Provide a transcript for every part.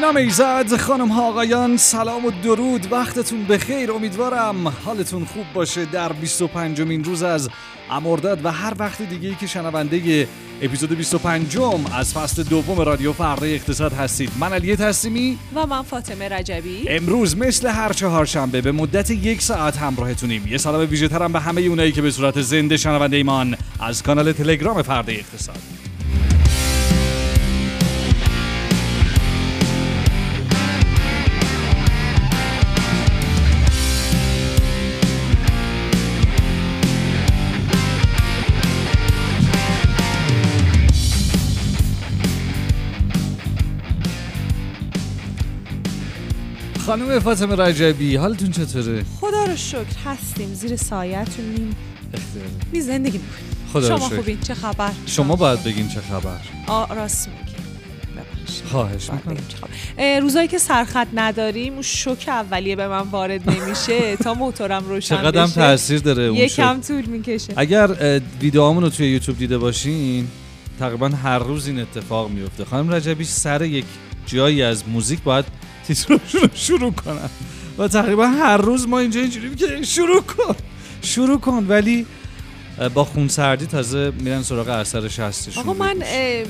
نام ایزد خانم ها آقایان سلام و درود. وقتتون بخیر. امیدوارم حالتون خوب باشه در 25 مین روز از امرداد و هر وقت دیگه ای که شنونده اپیزود 25 از فصل دوم رادیو فردا اقتصاد هستید. من علیه تسلیمی و من فاطمه رجبی. امروز مثل هر چهارشنبه به مدت یک ساعت همراهتونیم. یه سلام ویژه ترم به همه اونایی که به صورت زنده شنونده ایمان از کانال تلگرام فردا اقتصاد. خانم فاطمه رجبی حالتون چطوره؟ خدا رو شکر هستیم. زیر سایتونیم می زندگی می‌کنیم. خدا شما. خوبین چه خبر؟ شما باید بگین چه خبر. آ راست میگی. خواهش می‌کنم. روزایی که سرخط نداریم اون شوک اولیه به من وارد نمیشه. تا موتورم روشن چقدر بشه تاثیر داره اون یکم. طول می‌کشه. اگر ویدیوهامون رو توی یوتیوب دیده باشین تقریبا هر روز این اتفاق میفته خانم رجبی سر یک جایی از موزیک باید تیترشون رو شروع کنن. و تقریبا هر روز ما اینجا اینجوری که شروع کن. شروع کن. ولی با خونسردی تازه میرن سراغ اثر شستشون آقا من اه،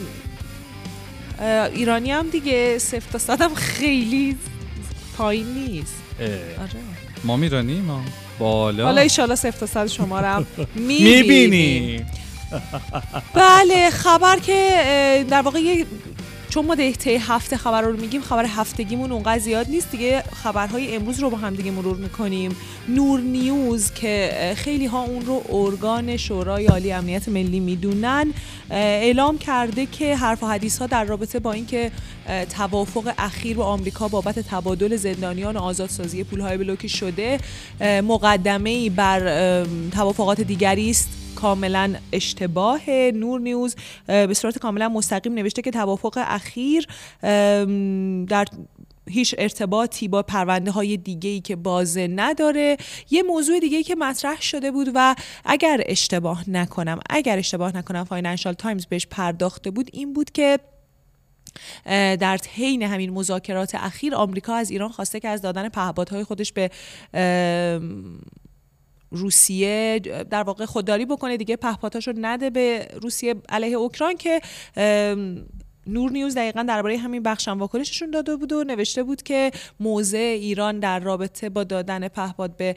اه، ایرانی هم دیگه تا صدم خیلی پایین نیست. آره. ما میرانی ما بالا. حالا ایشالا تا صد شما رو هم می‌بینی. بله خبر که در واقع یه- چون ما طی هفته خبر رو میگیم خبر هفتگیمون اونقدر زیاد نیست دیگه. خبرهای امروز رو با هم دیگه مرور می‌کنیم. نور نیوز که خیلی ها اون رو ارگان شورای عالی امنیت ملی می‌دونن. اعلام کرده که حرف و حدیث ها در رابطه با اینکه توافق اخیر با آمریکا بابت تبادل زندانیان و آزادسازی پولهای بلوکی شده مقدمه ای بر توافقات دیگری است کاملا اشتباه. نور نیوز به صورت کاملا مستقیم نوشته که توافق اخیر در هیچ ارتباطی با پرونده های دیگه ای که بازه نداره. یه موضوع دیگه ای که مطرح شده بود و اگر اشتباه نکنم اگر اشتباه نکنم Financial Times بهش پرداخته بود این بود که در حین همین مذاکرات اخیر آمریکا از ایران خواسته که از دادن پهپادهای خودش به روسیه در واقع خودداری بکنه دیگه پهپادهاشو نده به روسیه علیه اوکراین که نور نیوز دقیقا درباره همین بخش هم واکنششون داده بود و نوشته بود که موضع ایران در رابطه با دادن پهپاد به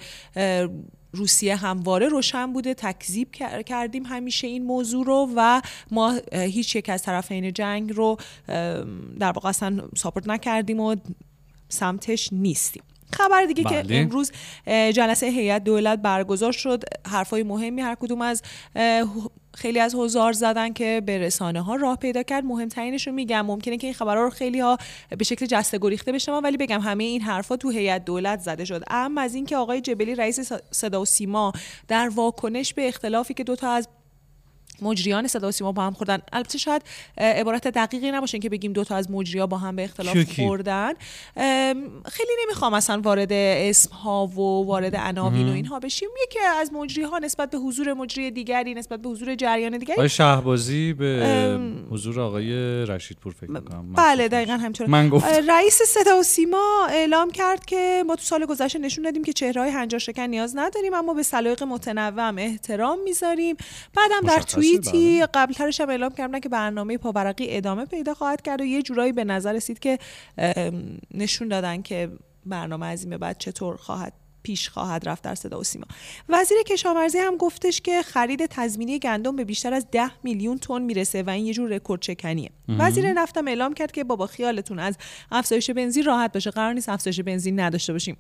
روسیه همواره روشن بوده. تکذیب کر- کردیم همیشه این موضوع رو و ما هیچ یک از طرفین جنگ رو در واقع اصلا ساپورت نکردیم و سمتش نیستیم. خبر دیگه بله. که امروز جلسه هیئت دولت برگزار شد. حرفای مهمی هر کدوم از خیلی از حضار زدن که به رسانه ها راه پیدا کرد. مهمترینش رو میگم ممکنه که این خبرها رو خیلی ها به شکل جسته گریخته بشنون ولی بگم همه این حرفا تو هیئت دولت زده شد. اما از اینکه آقای جبلی رئیس صدا و سیما در واکنش به اختلافی که دو تا از مجریان صدا و سیما با هم خوردن. البته شاید عبارت دقیقی نباشه که بگیم دوتا از مجریا با هم به اختلاف کیو کی؟ خوردن خیلی نمی‌خوام اصلا وارد اسم ها و وارد عناوین و اینها بشیم. یکی از مجری ها نسبت به حضور مجری دیگری نسبت به حضور جریان دیگری. آقای شهبازی به ام، حضور آقای رشیدپور فکر می‌کنم. بله دقیقا همینطور من گفتم. اه، رئیس صدا و سیما اعلام کرد که ما تو سال گذشته نشون دادیم که چهره های هنجار شکن نیاز نداریم اما به سلایق متنوع احترام می‌ذاریم. بعدم در مشخصه، توییتی بله. قبلترش هم اعلام کردن که برنامه پاورقی ادامه پیدا خواهد کرد و یه جورایی به نظر رسید که نشون دادن که برنامه از این به بعد چطور خواهد پیش خواهد رفت در صدا و سیما. وزیر کشاورزی هم گفتش که خرید تضمینی گندم به بیشتر از 10 میلیون تن می‌رسه و این یه جور رکورد چکنیه. وزیر نفتم اعلام کرد که بابا خیالتون از افزایش بنزین راحت باشه قرار نیست افزایش بنزین نداشته باشیم.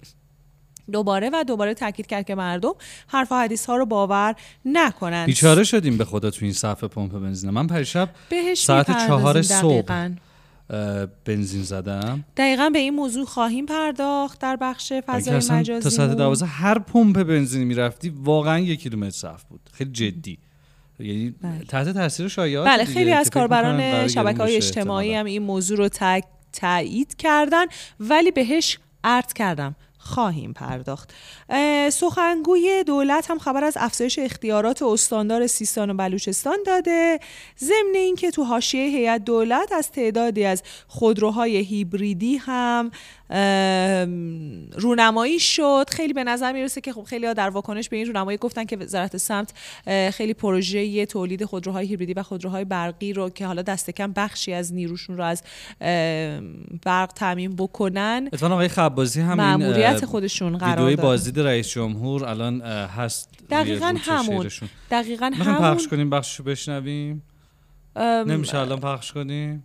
دوباره و دوباره تاکید کرد که مردم حرف و حدیث ها رو باور نکنند. بیچاره شدیم به خدا تو این صفحه پمپ بنزین. من پریشب ساعت چهار صبح بنزین زدم. دقیقا به این موضوع خواهیم پرداخت در بخش فضای مجازی تا ساعت دوازده هر پمپ بنزینی می‌رفتی واقعا یک کیلومتر صف بود. خیلی جدی. یعنی بله. تحت تاثیر شایعات بله خیلی از کاربران شبکه های اجتماعی. هم این موضوع رو تایید کردن ولی بهش ارد کردم. خواهیم پرداخت. سخنگوی دولت هم خبر از افزایش اختیارات استاندار سیستان و بلوچستان داده. ضمن اینکه تو حاشیه هیئت دولت از تعدادی از خودروهای هیبریدی هم رونمایی شد. خیلی به نظر می‌رسه که خب خیلی در واکنش به این رونمایی گفتن که وزارت سمت خیلی پروژه تولید خودروهای هیبریدی و خودروهای برقی رو که حالا دست کم بخشی از نیروشون رو از برق تامین بکنن. اتفاقا آقای خبازی هم مأموریت این خودشون قرار دادن. بازدید رئیس جمهور الان هست دقیقاً همون. دقیقا همون. پخش کنیم بخششو بشنویم. ام، نمیشه الان پخش کنیم؟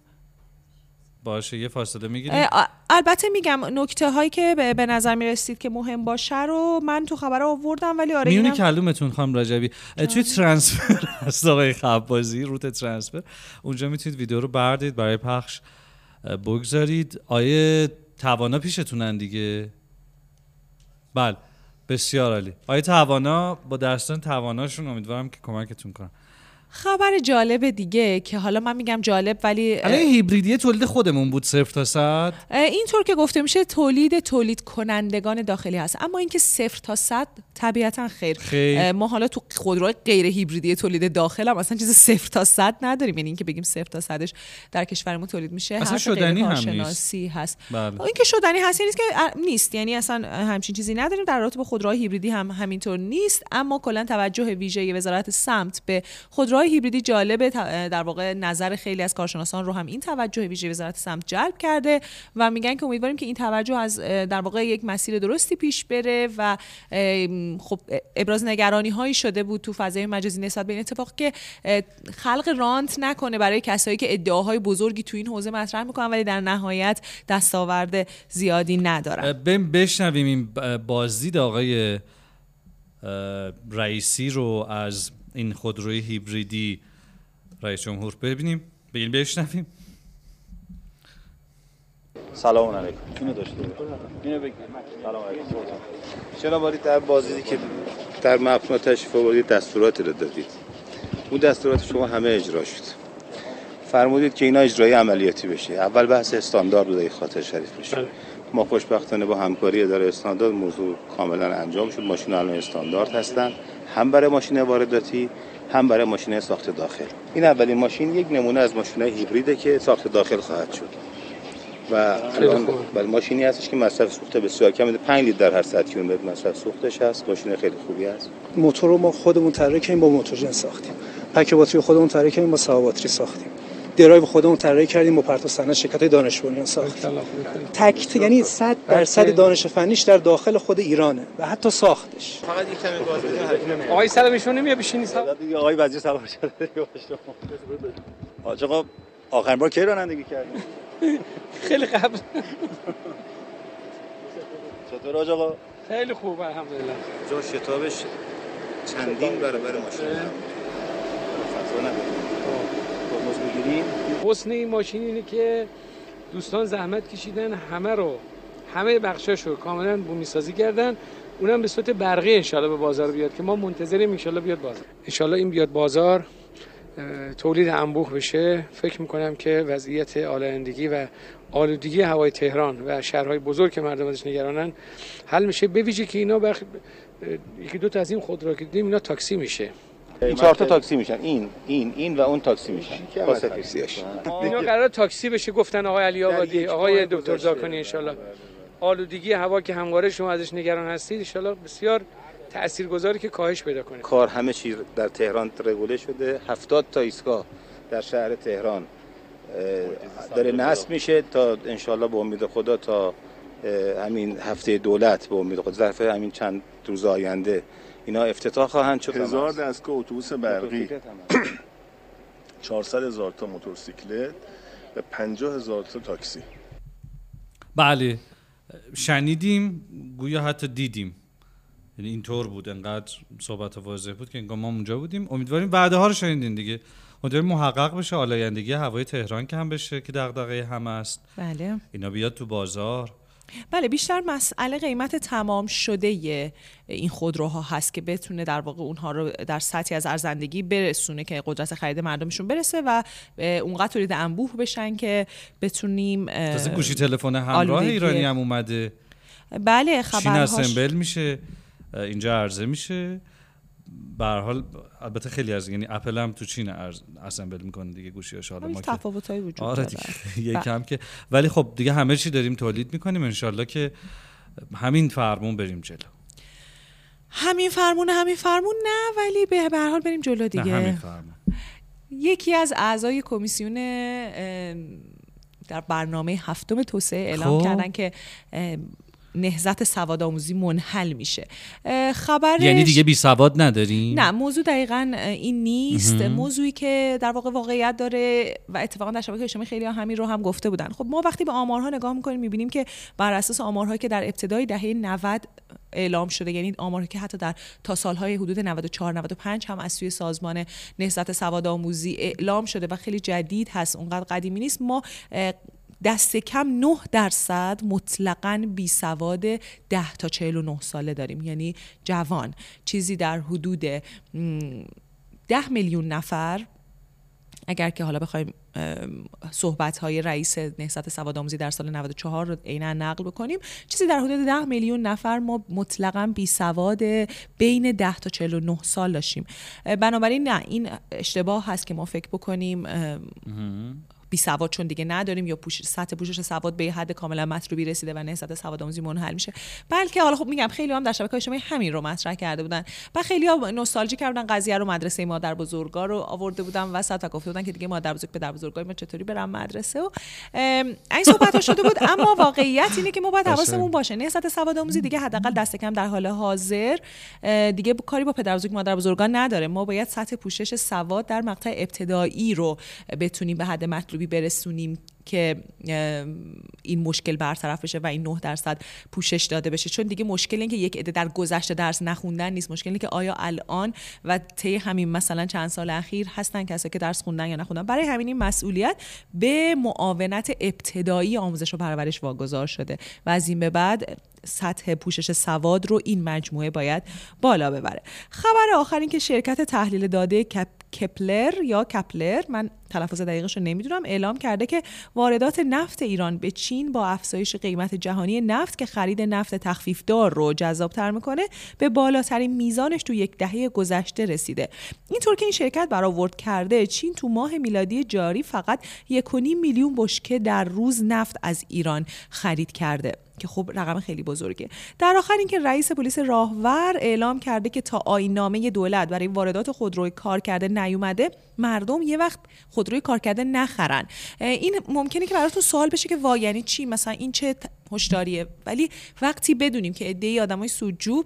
باشه یه فاصله می‌گیریم. البته میگم نکته هایی که به به نظر می رسید که مهم باشه رو من تو خبر آوردم ولی آره میونی کلومتون خانم رجبی. توی ترانسفر هست آقای خبازی روت ترانسفر. اونجا می‌تونید ویدیو رو بردید برای پخش بگذارید. آیه توانا پیشتونن دیگه. بله بسیار عالی. آیه توانا با درستان تواناشون امیدوارم که کمکتون کنن. خبر جالب دیگه که حالا من میگم جالب ولی این هیبریدی تولید خودمون بود صفر تا صد. اینطور که گفته میشه تولید تولید کنندگان داخلی هست. اما اینکه صفر تا صد طبیعتا خیر. خیر. ما حالا تو خودروهای غیر هیبریدی تولید داخل هم اصلا چیز صفر تا صد نداریم. یعنی اینکه بگیم صفر تا صدش در کشورمون تولید میشه اصلا شدنی هم کارشناسی هست. بله. این که شدنی هست یعنی نیست که اه، نیست. یعنی اصلا همچین چیزی نداریم. در رابطه با خودروهای هیبریدی هم همینطور نیست. اما کلا توجه ویژه وزارت سمت به خودروهای هیبریدی جالبه ت- در واقع نظر خیلی از کارشناسان رو هم این توجه ویژه وزارت سمت جلب کرده و میگن که امیدواریم که این توجه از در واقع یک مسیر درستی پیش بره و خب ابراز نگرانی هایی شده بود تو فضای مجازی نسبت به این اتفاق که خلق رانت نکنه برای کسایی که ادعاهای بزرگی تو این حوزه مطرح می‌کنن ولی در نهایت دستاورد زیادی ندارن. بشنویم این بازدید آقای رئیسی رو از این خودروی هیبریدی رئیس جمهور ببینیم بگیم بشنویم. سلام علیکم. اینو داشته. اینو بگیر سلام علیکم. چرا باری در بازدیدی که در مفهوم تشریف آوردید دستوراتی رو دادید. اون دستورات شما همه اجرا شد. فرمودید که اینا اجرای عملیاتی بشه. اول بحث استاندارد بود ای خاطر شریف بشه ما خوشبختانه با همکاری اداره استاندارد موضوع کاملا انجام شد. ماشین الان استاندارد هستن. هم برای ماشین وارداتی هم برای ماشین ساخت داخل. این اولین ماشین یک نمونه از ماشین هیبریده که ساخت داخل خواهد شد. و بله ماشینی هستش که مصرف سوخت بسیار کم 5 لیتر در هر 100 کیلومتر مصرف سوختش هست. ماشین خیلی خوبی است موتور رو ما خودمون طراحی کردیم با موتورجن ساختیم. پک باتری خودمون طراحی کردیم با سوا باتری ساختیم. درایو خودمون طراحی کردیم با پرتو صنعت شرکت دانش بنیان ساختیم تک یعنی 100 درصد دانش فنیش در داخل خود ایرانه و حتی ساختش. فقط یک کمی گاز بدین نمی‌کنه آقای سلامشون نمیاد بشینی سلام دیگه آقای وزیر سوار شده حاج آقا آخرین بار کی رانندگی کردین خیلی قبل. چطور حاج آقا خیلی خوب الحمدلله. جا شتابش چندین برابر ماشین فضا نداره می‌گیریم حسن این ماشین اینه که دوستان زحمت کشیدن همه رو همه بخشاش رو کاملا بومی سازی کردن. اونم به صورت برقی انشالله به بازار بیاد که ما منتظریم انشالله بیاد بازار. انشالله این بیاد بازار تولید انبوه بشه. فکر می‌کنم که وضعیت آلایندگی و آلودگی هوای تهران و شهرهای بزرگ که مردم ازش نگرانن حل میشه. به ویژه که اینا بخ... یکی دو تا از این خودرو که دیدیم اینا تاکسی میشه. این چهار تا تاکسی میشن. این این این و اون تاکسی میشن. با سفیسیاش اینا قرار تاکسی بشه گفتن آقای علی آبادی آقای دکتر. زاکانی انشالله. آلودگی هوا که همواره شما ازش نگران هستید انشالله بسیار تاثیرگذاری که کاهش پیدا کنه. کار همه چی در تهران رگوله شده. 70 تا ایستگاه در شهر تهران داره نصب میشه تا انشالله به امید خدا تا همین هفته دولت به امید خدا ظرف همین چند روز آینده اینا افتتاح خواهند شد هزار دستگاه اتوبوس برقی. موتورسیکلت هم هست. 400 هزار تا موتورسیکلت و 50 هزار تا تاکسی. بله. شنیدیم گویا حتی دیدیم. یعنی اینطور بود انقدر صحبت واضح بود که انگار ما اونجا بودیم. امیدواریم وعده ها رو شنیدین دیگه. امیدواریم محقق بشه آلایندگی هوای تهران که هم بشه که دغدغه همه است. بله. اینا بیاد تو بازار. بله بیشتر مسئله قیمت تمام شده این خودروها هست که بتونه در واقع اونها رو در سطحی از ارزندگی برسونه که قدرت خرید مردمشون برسه و اونقدر تولید انبوه بشن که بتونیم تازه گوشی تلفن همراه ایرانی هم اومده. بله خبرهاش اسمبل میشه اینجا عرضه میشه. به حال البته خیلی از یعنی اپل هم تو چین اسمبل می‌کنه دیگه گوشیاش حالا ما که تفاوتایی وجود آره دیگه یکم که ولی خب دیگه همه چی داریم تولید می‌کنیم انشالله که همین فرمون بریم جلو. همین فرمون همین فرمون نه ولی به هر حال بریم جلو نه دیگه. همین فرمون. یکی از اعضای کمیسیون در برنامه هفتم توسعه اعلام خب. کردن که اه، نهضت سواد آموزی منحل میشه. اه، خبرش یعنی دیگه بی سواد نداریم نه موضوع دقیقا این نیست. موضوعی که در واقع واقعیت داره و اتفاقا در شبکه اجتماعی خیلی همین رو هم گفته بودن. خب ما وقتی به آمارها نگاه می‌کنیم می‌بینیم که بر اساس آمارهایی که در ابتدای دهه 90 اعلام شده یعنی آمارهایی که حتی در تا سالهای حدود 94 95 هم از سوی سازمان نهضت سواد آموزی اعلام شده و خیلی جدید هست اونقدر قدیمی نیست. ما دست کم 9 درصد مطلقاً بی سواد 10 تا 49 ساله داریم. یعنی جوان. چیزی در حدود م، 10 میلیون نفر اگر که حالا بخوایم صحبت های رئیس نهضت سوادآموزی در سال 94 رو عینا نقل بکنیم چیزی در حدود 10 میلیون نفر ما مطلقا بی سواد بین 10 تا 49 سال داشتیم. بنابراین نه این اشتباه هست که ما فکر بکنیم بی سواد چون دیگه نداریم یا پوش سطح پوشش سواد به حد کاملا مطلوبی رسیده و نهضت سواد آموزی منحل میشه. بلکه حالا خب میگم خیلی هم در شبکه اجتماعی همین رو مطرح کرده بودن و خیلی ها نوستالژی کردن. قضیه رو مدرسه مادر بزرگا رو آورده بودن وسط و گفته بودن که دیگه مادر بزرگ پدر بزرگای ما چطوری برن مدرسه؟ و این صحبت ها شده بود. اما واقعیت اینه که ما باید حواسمون باشه. نهضت سواد آموزی دیگه حداقل دست کم در حال حاضر دیگه کاری با پدر بزرگ مادر بزرگان نداره. ما باید سطح پوشش سواد در مقطع ابتدایی رو بتونیم به حد مطلوبی برسونیم که این مشکل برطرف بشه و این 9 درصد پوشش داده بشه. چون دیگه مشکل این که یک عده در گذشته درس نخوندن نیست. مشکل اینه که آیا الان و طی همین مثلا چند سال اخیر هستن کسایی که درس خوندن یا نخوندن. برای همین این مسئولیت به معاونت ابتدایی آموزش و پرورش واگذار شده و از این به بعد سطح پوشش سواد رو این مجموعه باید بالا ببره. خبر آخر این که شرکت تحلیل داده کپ کپلر یا کپلر من تلفظ دقیقش رو نمی‌دونم اعلام کرده که واردات نفت ایران به چین با افزایش قیمت جهانی نفت که خرید نفت تخفیفدار رو جذابتر می‌کنه به بالاترین میزانش تو یک دهه گذشته رسیده. اینطور که این شرکت برآورد کرده چین تو ماه میلادی جاری فقط 1.5 میلیون بشکه در روز نفت از ایران خرید کرده. که خب رقم خیلی بزرگه. در آخر اینکه رئیس پلیس راهور اعلام کرده که تا آینامه دولت برای واردات خودروی کار کرده نیومده مردم یه وقت خودروی کار کرده نخرن. این ممکنه که براتون سوال بشه که وا یعنی چی؟ مثلا این چه هشداریه؟ ولی وقتی بدونیم که عده‌ای آدمای سودجو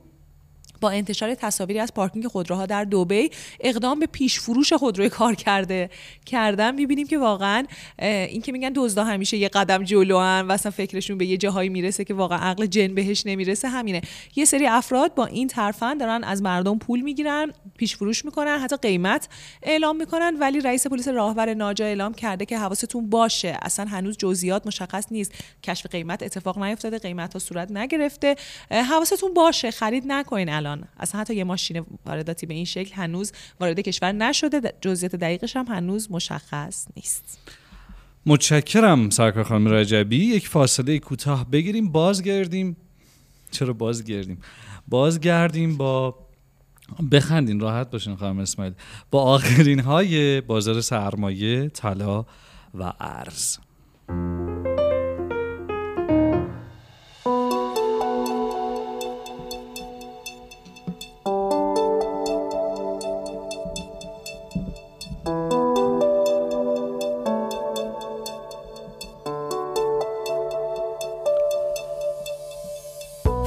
با انتشار تصاویری از پارکینگ خودروها در دبی اقدام به پیش فروش خودروی کار کرده کردن می‌بینیم که واقعا این که میگن دزدا همیشه یه قدم جلو و اصلا فکرشون به یه جاهایی می‌رسه که واقعا عقل جن بهش نمی‌رسه همینه. یه سری افراد با این ترفند دارن از مردم پول می‌گیرن پیش فروش می‌کنن حتی قیمت اعلام می‌کنن ولی رئیس پلیس راهور ناجا اعلام کرده که حواستون باشه. اصلا هنوز جزئیات مشخص نیست. کشف قیمت اتفاق نیفتاده قیمت ها صورت نگرفته. حواستون باشه خرید نکنین الان. اصلا حتی یه ماشین وارداتی به این شکل هنوز وارد کشور نشده جزئیات دقیقش هم هنوز مشخص نیست. متشکرم سرکار خانم رجبی. یک فاصله کوتاه بگیریم. بازگردیم. چرا بازگردیم؟ بازگردیم با بخندین. راحت باشین خانم اسماعیل. با آخرین های بازار سرمایه طلا و ارز.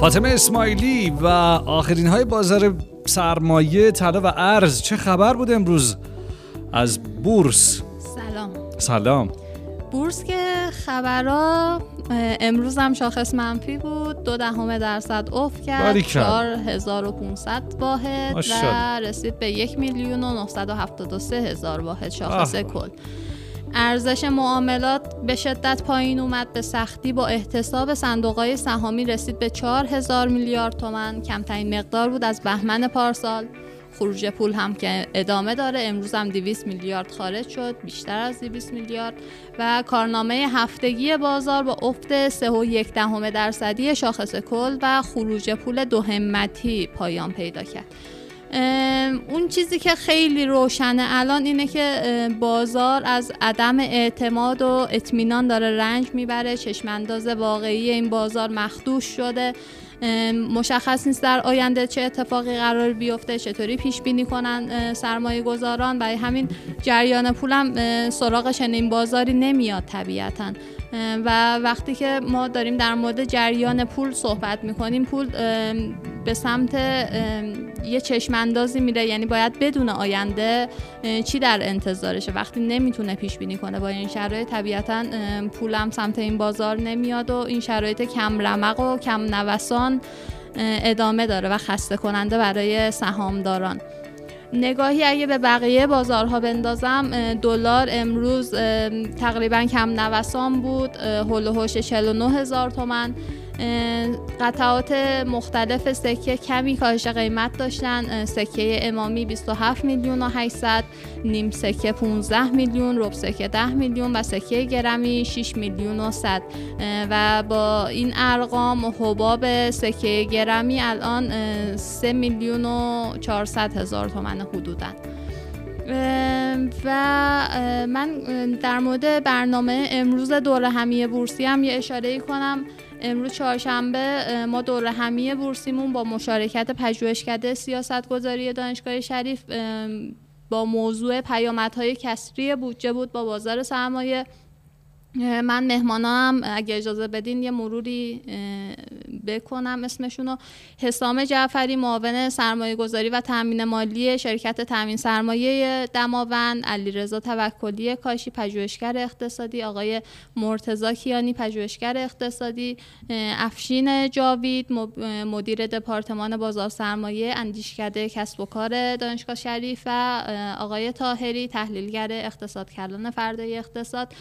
فاطمه اسماعیلی و آخرین های بازار سرمایه طلا و ارز. چه خبر بود امروز؟ از بورس. سلام. سلام. بورس که خبرها امروز هم شاخص منفی بود. دو دهم درصد افت کرد. باریکلا. 4500 واحد و. رسید به یک میلیون و 973 هزار واحد شاخص آه. کل. ارزش معاملات به شدت پایین اومد به سختی با احتساب صندوقهای سهامی رسید به 4000 میلیارد تومن کمترین مقدار بود از بهمن پارسال. خروج پول هم که ادامه داره. امروز هم 200 میلیارد خارج شد بیشتر از 200 میلیارد. و کارنامه هفتگی بازار با افت 3.1 دهم درصدی شاخص کل و خروج پول دو همتی پایان پیدا کرد. اون چیزی که خیلی روشنه الان اینه که بازار از عدم اعتماد و اطمینان داره رنج می‌بره چشمانداز واقعی این بازار مخدوش شده. مشخص نیست در آینده چه اتفاقی قرار بیفته چطوری پیش بینی کنن سرمایه گذاران برای همین جریان پولم اه، سراغ چنین بازاری نمیاد طبیعتا. و وقتی که ما داریم در مورد جریان پول صحبت می‌کنیم پول به سمت یه چشم اندازی میره یعنی باید بدون آینده چی در انتظارشه؟ وقتی نمی‌تونه پیش بینی کنه با این شرایط طبیعتا پولم سمت این بازار نمیاد و این شرایط کم رمق و کم نوسان ادامه داره و خسته کننده برای سهامداران. نگاهی اگه به بقیه بازارها بندازم دلار امروز تقریبا کم نوسان بود هول و هوش 49 هزار تومن. قطعات مختلف سکه کمی کاهش قیمت داشتن سکه امامی 27 میلیون و 800 نیم سکه 15 میلیون رب سکه 10 میلیون و سکه گرمی 6 میلیون و 100 اه، و با این ارقام حباب سکه گرمی الان اه، 3 میلیون و 400 هزار تومن حدوداً. ام، و من در مورد برنامه امروز دوره همی بورسی هم یه اشاره کنم. امروز چهارشنبه ما دوره همی بورسیمون با مشارکت پژوهشکده سیاست گذاری دانشگاه شریف با موضوع پیامدهای کسری بودجه بود با بازار سرمایه. من مهمانام اگه اجازه بدین یه مروری بکنم اسمشونو. حسام جعفری معاون سرمایه گذاری و تامین مالی شرکت تامین سرمایه دماوند علیرضا توکلی کاشی پژوهشگر اقتصادی آقای مرتضی کیانی پژوهشگر اقتصادی افشین جاوید مدیر دپارتمان بازار سرمایه اندیشکده کسب و کار دانشگاه شریف و آقای تاهری تحلیلگر اقتصاد کلان فرده اقتصاد.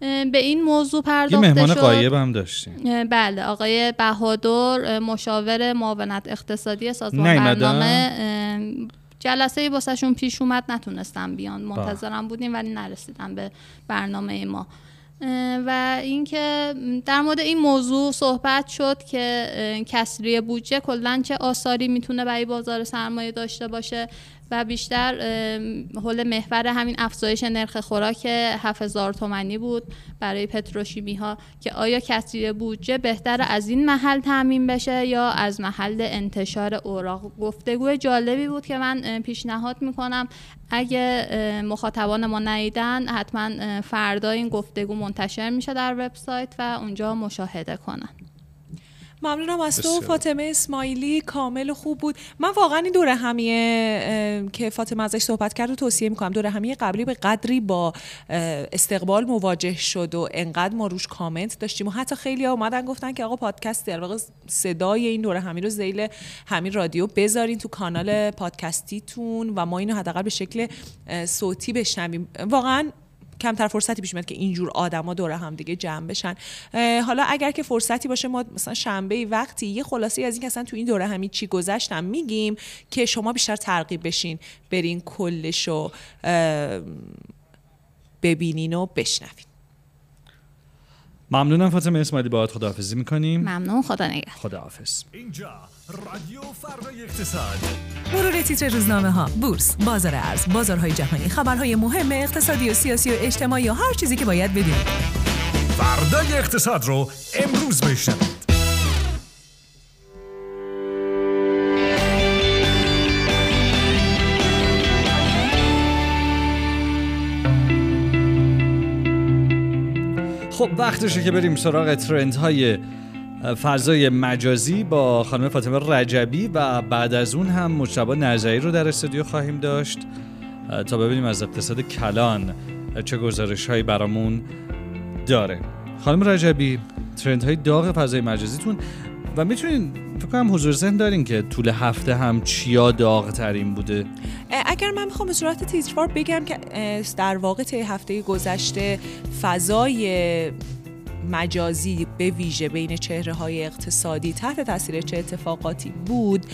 به این موضوع یه پرداخته مهمان شد. قایب هم داشتیم. بله آقای بهادر مشاور معاونت اقتصادی سازمان؟ برنامه. جلسه واسهشون پیش اومد نتونستم بیان. منتظرم بودیم ولی نرسیدم به برنامه ما. و اینکه در مورد این موضوع صحبت شد که کسری بودجه کلا چه آثاری می‌تونه برای بازار سرمایه داشته باشه. و بیشتر حول محور همین افزایش نرخ خوراک 7000 تومانی بود برای پتروشیمی ها که آیا کسری بودجه بهتر از این محل تعمین بشه یا از محل انتشار اوراق؟ گفتگو جالبی بود که من پیشنهاد می‌کنم. اگه مخاطبان ما ندیدن حتما فردا این گفتگو منتشر میشه در وبسایت و اونجا مشاهده کنن. ممنونم از تو. فاطمه اسماعیلی کامل و خوب بود. من واقعا این دوره همیه که فاطمه ازش صحبت کرد رو توصیه می‌کنم. دوره همیه قبلی به قدری با استقبال مواجه شد و انقدر ما روش کامنت داشتیم و حتی خیلی اومدن گفتن که آقا پادکست در واقع صدای این دوره همی رو زیل همین رادیو بذارین تو کانال پادکستیتون و ما اینو حداقل به شکل صوتی بشنویم. واقعا کمتر فرصتی پیش میاد که اینجور آدما دور هم دیگه جمع بشن. حالا اگر که فرصتی باشه ما مثلا شنبه ای وقتی یه خلاصه از این که اصلا تو این دوره همین چی گذشتم میگیم که شما بیشتر ترغیب بشین برین کلشو ببینین و بشنوین. ممنونم فاطمه اسماعیلی باهات خداحافظی می‌کنیم. ممنون خدا نگهدار. خداحافظ. اینجا رادیو فردای اقتصاد. مرور تیتر روزنامه ها بورس بازار ارز بازارهای جهانی خبرهای مهم اقتصادی و سیاسی و اجتماعی و هر چیزی که باید بدونید. فردای اقتصاد رو امروز بشنوید. خب وقتشه که بریم سراغ ترند های فضای مجازی با خانم فاطمه رجبی و بعد از اون هم مجتبی نظری رو در استودیو خواهیم داشت. تا ببینیم از اقتصاد کلان چه گزارش هایی برامون داره. خانم رجبی ترند های داغ فضای مجازیتون و می‌تونین فکر کنم حضور ذهن دارین که طول هفته هم چیا داغ ترین بوده اگر من می‌خوام به صورت تیتروار بگم که در واقع هفته گذشته فضای مجازی به ویژه بین چهره های اقتصادی تحت تاثیر چه اتفاقاتی بود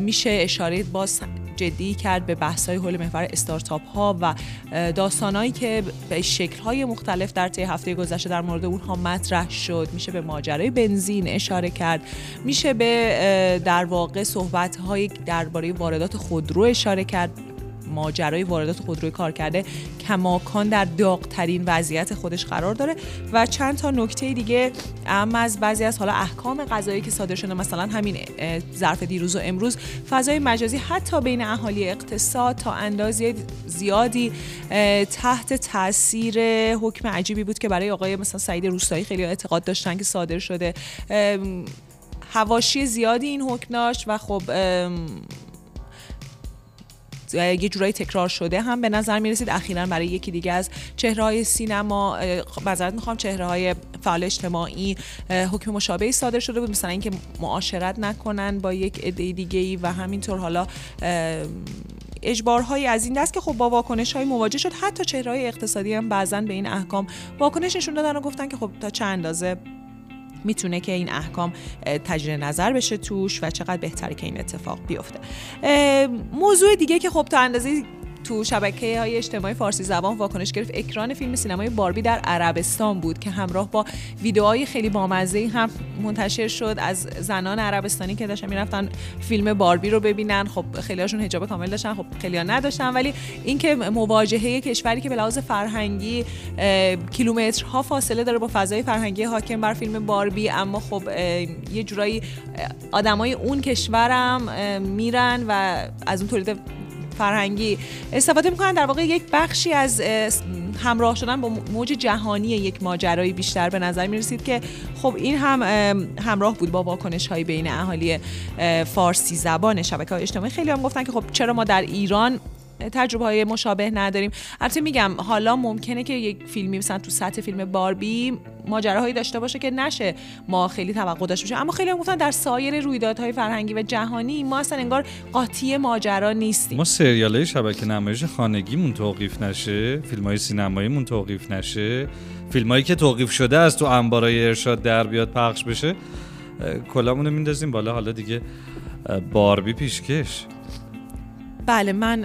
میشه اشاره باز جدی کرد به بحث های حول محور استارتاپ ها و داستانهایی که به شکل های مختلف در طی هفته گذشته در مورد اونها مطرح شد. میشه به ماجرای بنزین اشاره کرد. میشه به در واقع صحبت های درباره واردات خودرو اشاره کرد. ماجرای واردات خودروی کار کرده کماکان در داغترین وضعیت خودش قرار داره و چند تا نکته دیگه اما از بعضی از حالا احکام قضایی که صادر شده مثلا همین ظرف دیروز و امروز. فضای مجازی حتی بین اهالی اقتصاد تا اندازه زیادی تحت تاثیر حکم عجیبی بود که برای آقای مثلا سعید روستایی خیلی اعتقاد داشتن که صادر شده. هواشی زیادی این حکم داشت و خب یه جورایی تکرار شده هم به نظر می رسید. اخیرا برای یکی دیگه از چهره های سینما بذارت می‌خوام چهره های فعال اجتماعی حکم مشابهی صادر شده بود. مثلا اینکه معاشرت نکنن با یک عده دیگه ای و همینطور حالا اجبارهایی از این دست که خب با واکنش های مواجه شد. حتی چهره های اقتصادی هم بعضا به این احکام واکنش نشون دادن و گفتن که خب تا چند اندازه می‌تونه که این احکام تجدید نظر بشه توش و چقدر بهتره که این اتفاق بیفته. موضوع دیگه که خب تا اندازه تو شبکه های اجتماعی فارسی زبان واکنش گرفت. اکران فیلم سینمای باربی در عربستان بود که همراه با ویدیوهای خیلی بامزه هم منتشر شد. از زنان عربستانی که داشتن می‌رفتن فیلم باربی رو ببینن. خب خیلیاشون حجاب کامل داشتن. خب خیلی نداشتن. ولی اینکه مواجهه کشوری که به لحاظ فرهنگی کیلومترها فاصله داره با فضای فرهنگی حاکم بر فیلم باربی. اما خب یه جورایی آدمای اون کشورم میرن و از اون تولید فرهنگی. استفاده می‌کنن در واقع یک بخشی از همراه شدن با موج جهانی یک ماجرایی بیشتر به نظر می‌رسید که خب این هم همراه بود با واکنش های بین اهالی فارسی زبان شبکه های اجتماعی. خیلی هم گفتن که خب چرا ما در ایران تجربه های مشابه نداریم. البته میگم حالا ممکنه که یک فیلمی مثلا تو سطح فیلم باربی ماجراهایی داشته باشه که نشه ما خیلی توقع داشته باشه اما خیلی هم گفتن در سایر رویدادهای فرهنگی و جهانی ما اصلا انگار قاطی ماجرا نیستیم. ما سریال شبکه نمایش خانگیمون توقیف نشه فیلم های سینماییمون توقیف نشه. فیلم هایی که توقیف شده از تو انبارای ارشاد در بیاد پخش بشه کلامونو میندازیم. بالا حالا دیگه باربی پیشکش. بله من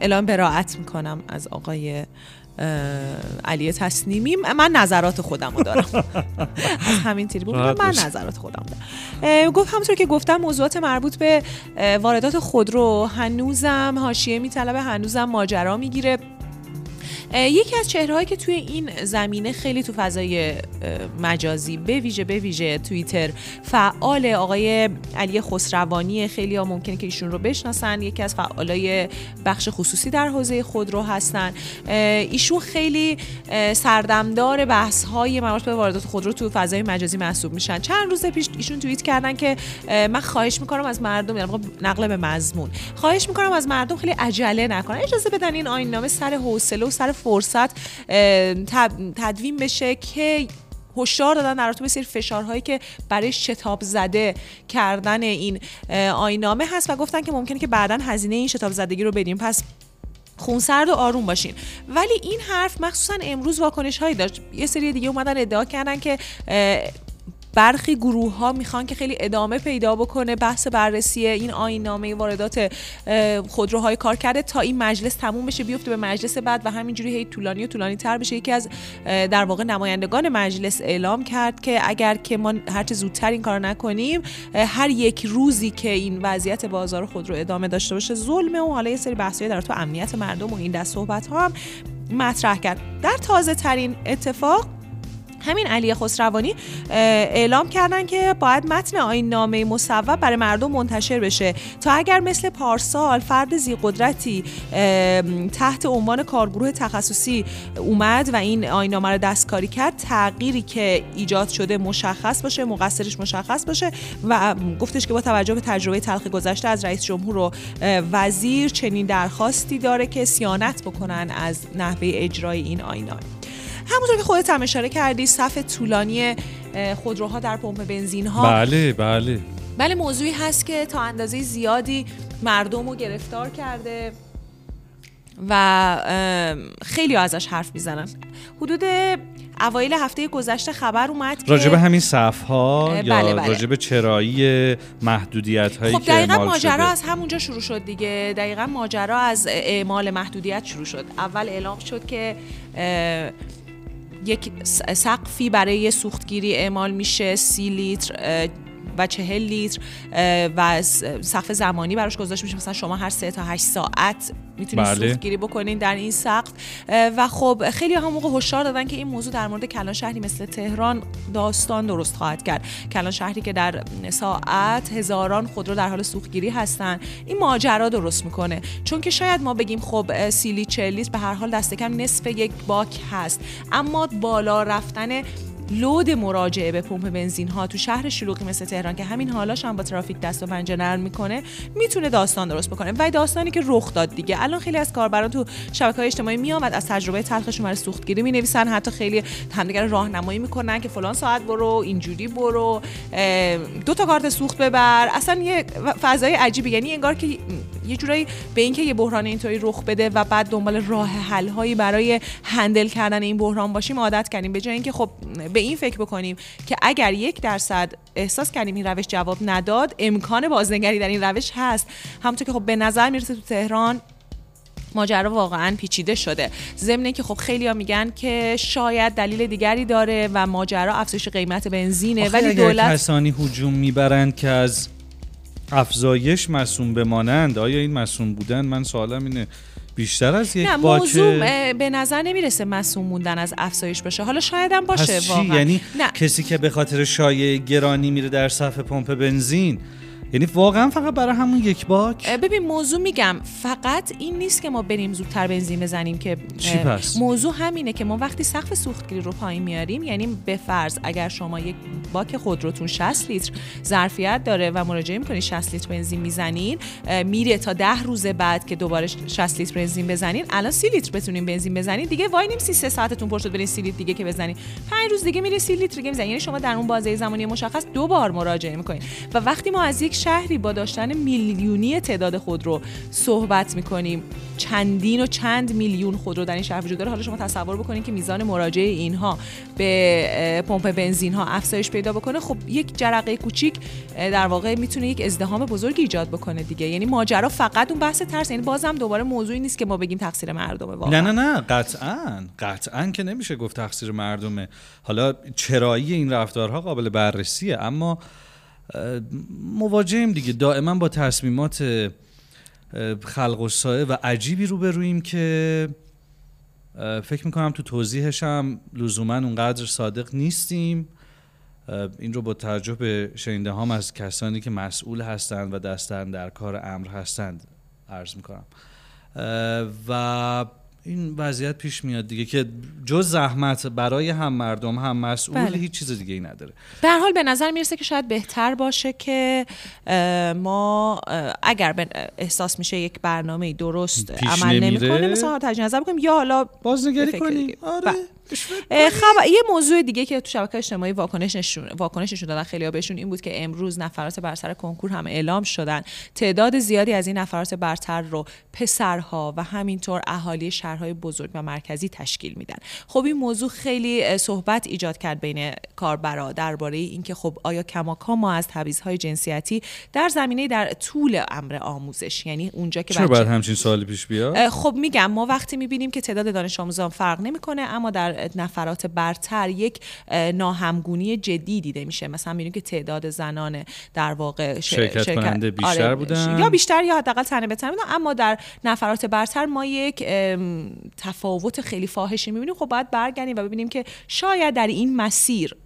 اعلام براعت می‌کنم از آقای علی تصنیمی من نظرات خودم رو دارم. از همین تیری بود. من نظرات خودم دارم. گفت همونطور که گفتم موضوعات مربوط به واردات خودرو هنوزم حاشیه میطلبه هنوزم ماجرا می‌گیره. یکی از چهرهایی که توی این زمینه خیلی تو فضای مجازی به ویژه به ویژه توییتر فعال آقای علی خسروانی خیلی ها ممکنه که ایشون رو بشناسن. یکی از فعالای بخش خصوصی در حوزه خودرو هستن. ایشون خیلی سردمدار بحث های مربوط به واردات خودرو تو فضای مجازی محسوب میشن. چند روز پیش ایشون توییت کردن که من خواهش می‌کنم از مردم یعنی نقل به مضمون خواهش می‌کنم از مردم خیلی عجله نکنن. اجازه بدن این آیین نامه سر حوصله و سر فرصت تدوین بشه که هشدار دادن در رابطه سری فشارهایی که برای شتاب زده کردن این آینامه هست و گفتن که ممکنه که بعدا هزینه این شتاب زدگی رو بدیم. پس خونسرد و آروم باشین. ولی این حرف مخصوصا امروز واکنش هایی داشت. یه سری دیگه اومدن ادعا کردن که برخی گروه ها می‌خوان که خیلی ادامه پیدا بکنه بحث بررسی این آین نامه واردات خودروهای کار کرده تا این مجلس تموم بشه بیفته به مجلس بعد و همینجوری هی طولانی و طولانی تر بشه. یکی از در واقع نمایندگان مجلس اعلام کرد که اگر که ما هرچه زودتر این کار نکنیم هر یک روزی که این وضعیت بازار خودرو ادامه داشته باشه ظلمه و حالا یه سری بحثی در تو امنیت مردم و این دست صحبت ها هم مطرح کرد. در تازه ترین اتفاق همین علی خسروانی اعلام کردن که باید متن آین نامه مصوب برای مردم منتشر بشه. تا اگر مثل پارسال فرد زی قدرتی تحت عنوان کارگروه تخصصی اومد و این آین نامه رو دستکاری کرد تغییری که ایجاد شده مشخص باشه مقصرش مشخص باشه و گفتش که با توجه به تجربه تلخ گذشته از رئیس جمهور و وزیر چنین درخواستی داره که سیانت بکنن از نحوه اجرای این آینان همونطور که خودت هم اشاره کردی صف طولانی خودروها در پمپ بنزین ها بله بله. بله موضوعی هست که تا اندازه زیادی مردم رو گرفتار کرده و خیلی ازش حرف می‌زنن. حدود اوایل هفته گذشته خبر اومد که راجب همین صف ها اه، یا بله، بله. راجب چرایی محدودیت هایی خب که دقیقا اعمال ماجرا شده؟ از همونجا شروع شد دیگه. دقیقا ماجرا از اعمال محدودیت شروع شد. اول اعلام شد که یک سقفی برای سوختگیری اعمال میشه سی لیتر و چهل لیتر و سقف زمانی براش گذاشته میشه. مثلا شما هر سه تا هشت ساعت می‌تونید بله. سوختگیری بکنین در این سقف. و خب خیلی هم موقع هشدار دادن که این موضوع در مورد کلان شهری مثل تهران داستان درست خواهد کرد. کلان شهری که در ساعت هزاران خودرو در حال سوختگیری هستن. این ماجرا درست می‌کنه. چون که شاید ما بگیم خب اه، سی لیتر چهل لیتر به هر حال دست کم نصف یک باک هست. اما بالا رفتن لود مراجعه به پمپ بنزین ها تو شهر شلوغی مثل تهران که همین حالاش هم با ترافیک دست و پنجه نرم می‌کنه می‌تونه داستان درست بکنه. و داستانی که رخ داد دیگه. الان خیلی از کاربران تو شبکه های اجتماعی میامد از تجربه تلخشون برای سوختگیری می نویسن حتی خیلی همدیگه رو راهنمایی می‌کنن که فلان ساعت برو اینجوری برو دو تا کارت سوخت ببر. اصلا یه فضای عجیبی. یعنی انگار که یه جورایی به اینکه یه بحران اینطوری رخ بده و بعد دنبال راه حل هایی برای هندل کردن این بحران باشیم عادت کردیم. به جای اینکه خب به این فکر بکنیم که اگر یک درصد احساس کردیم این روش جواب نداد امکان بازنگری در این روش هست. همونطور که خب به نظر می‌رسه تو تهران ماجرا واقعا پیچیده شده. ضمن که خب خیلی ها میگن که شاید دلیل دیگری داره و ماجرا افزایش قیمت بنزینه. ولی دولت کسانی هجوم می‌برند که از افزایش مسئول بمانند. آیا این مسئول بودن؟ من سوالم اینه. بیشتر از یک نه باک موضوع به نظر نمی‌رسه مسئول موندن از افزایش باشه حالا شاید هم باشه واقعا. یعنی نه. کسی که به خاطر شایع گرانی میره در صف پمپ بنزین یعنی واقعا فقط برای همون یک باک؟ ببین موضوع میگم فقط این نیست که ما بریم زودتر بنزین بزنیم که چی پس؟ موضوع همینه که ما وقتی سقف سوختگیری رو پایین میاریم یعنی به فرض اگر شما یک باک خودروتون 60 لیتر ظرفیت داره و مراجعه می‌کنید 60 لیتر بنزین می‌زنین میره تا 10 روز بعد که دوباره 60 لیتر بنزین بزنین الان 30 لیتر بتونین بنزین بزنین. دیگه وای نیم 3 ساعتتون پر شد برین 30 لیتر دیگه که بزنین. 5 روز دیگه میره 30 لیتر دیگه می‌زنین. یعنی شما در اون بازه زمانی مشخص دو بار مراجعه می‌کنین. و وقتی ما از یک شهری با داشتن میلیونی تعداد خودرو صحبت می‌کنیم. چندین و چند میلیون خودرو در این شهر وجود داره. حالا شما تصور بکنید که میزان مراجعه اینها به پمپ بنزین ها افزایش پیدا بکنه. خب یک جرقه کوچیک در واقع می‌تونه یک ازدحام بزرگی ایجاد بکنه دیگه. یعنی ماجرا فقط اون بحث ترس. یعنی بازم دوباره موضوعی نیست که ما بگیم تقصیر مردمه واقعا. نه نه نه. قطعا. قطعا که نمیشه گفت تقصیر مردمه. حالا چرایی این رفتارها قابل بررسیه. اما مواجهیم دیگه. دائما با تصمیمات خلق و سایه و عجیبی روبرویم که اه، فکر می‌کنم تو توضیحش هم لزوما اونقدر صادق نیستیم. این رو با توجه به شنیده هم از کسانی که مسئول هستند و دستن در کار امر هستند عرض می‌کنم. و این وضعیت پیش میاد دیگه که جز زحمت برای هم مردم هم مسئول بله. هیچ چیز دیگه ای نداره به هر حال به نظر می‌رسه که شاید بهتر باشه که ما اگر احساس میشه یک برنامه درست عمل. نمی‌کنه مثلا تجدید نظر بکنیم یا حالا بازنگری کنیم. آره بله. خبر یه موضوع دیگه که تو شبکه اجتماعی واکنش نشون واکنش نشون دادن خیلی بهشون این بود که امروز نفرات برتر کنکور هم اعلام شدن. تعداد زیادی از این نفرات برتر رو پسرها و همینطور اهالی شهرهای بزرگ و مرکزی تشکیل میدن. خب این موضوع خیلی صحبت ایجاد کرد بین کاربرا درباره اینکه خب آیا کماکان ما از تبعیض‌های جنسیتی در زمینه در طول امر آموزش یعنی اونجا که چرا بچه- باید همچین سوالی پیش بیاد؟ خب میگم ما وقتی می‌بینیم که تعداد دانش آموزان فرق نمی‌کنه اما در نفرات برتر یک اه، ناهمگونی جدی دیده میشه. مثلا می‌بینیم که تعداد زنان در واقع ش- شرکت کننده بیشتر آره، بودن؟ یا بیشتر یا حداقل تنه به تنه بودن. اما در نفرات برتر ما یک تفاوت خیلی فاحشی می‌بینیم. خب باید برگردیم و ببینیم که شاید در این مسیر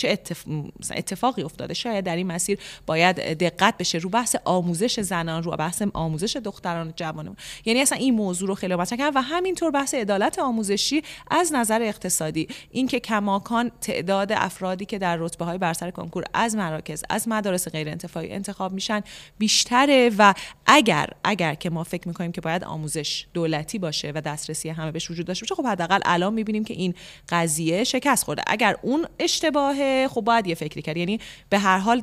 چه اتف... اتفاقی افتاده. شاید در این مسیر باید دقت بشه رو بحث آموزش زنان رو بحث آموزش دختران جوانان یعنی اصلا این موضوع رو خیلی مطرح کردن و همینطور بحث عدالت آموزشی از نظر اقتصادی. اینکه کماکان تعداد افرادی که در رتبه های برسر کنکور از مراکز از مدارس غیر انتفاعی انتخاب میشن بیشتره و اگر اگر که ما فکر می‌کنیم که باید آموزش دولتی باشه و دسترسی همه بهش وجود داشته باشه خب حداقل الان می‌بینیم که این قضیه شکست خورده. اگر اون اشتباهه خب باید یه فکری کرد. یعنی به هر حال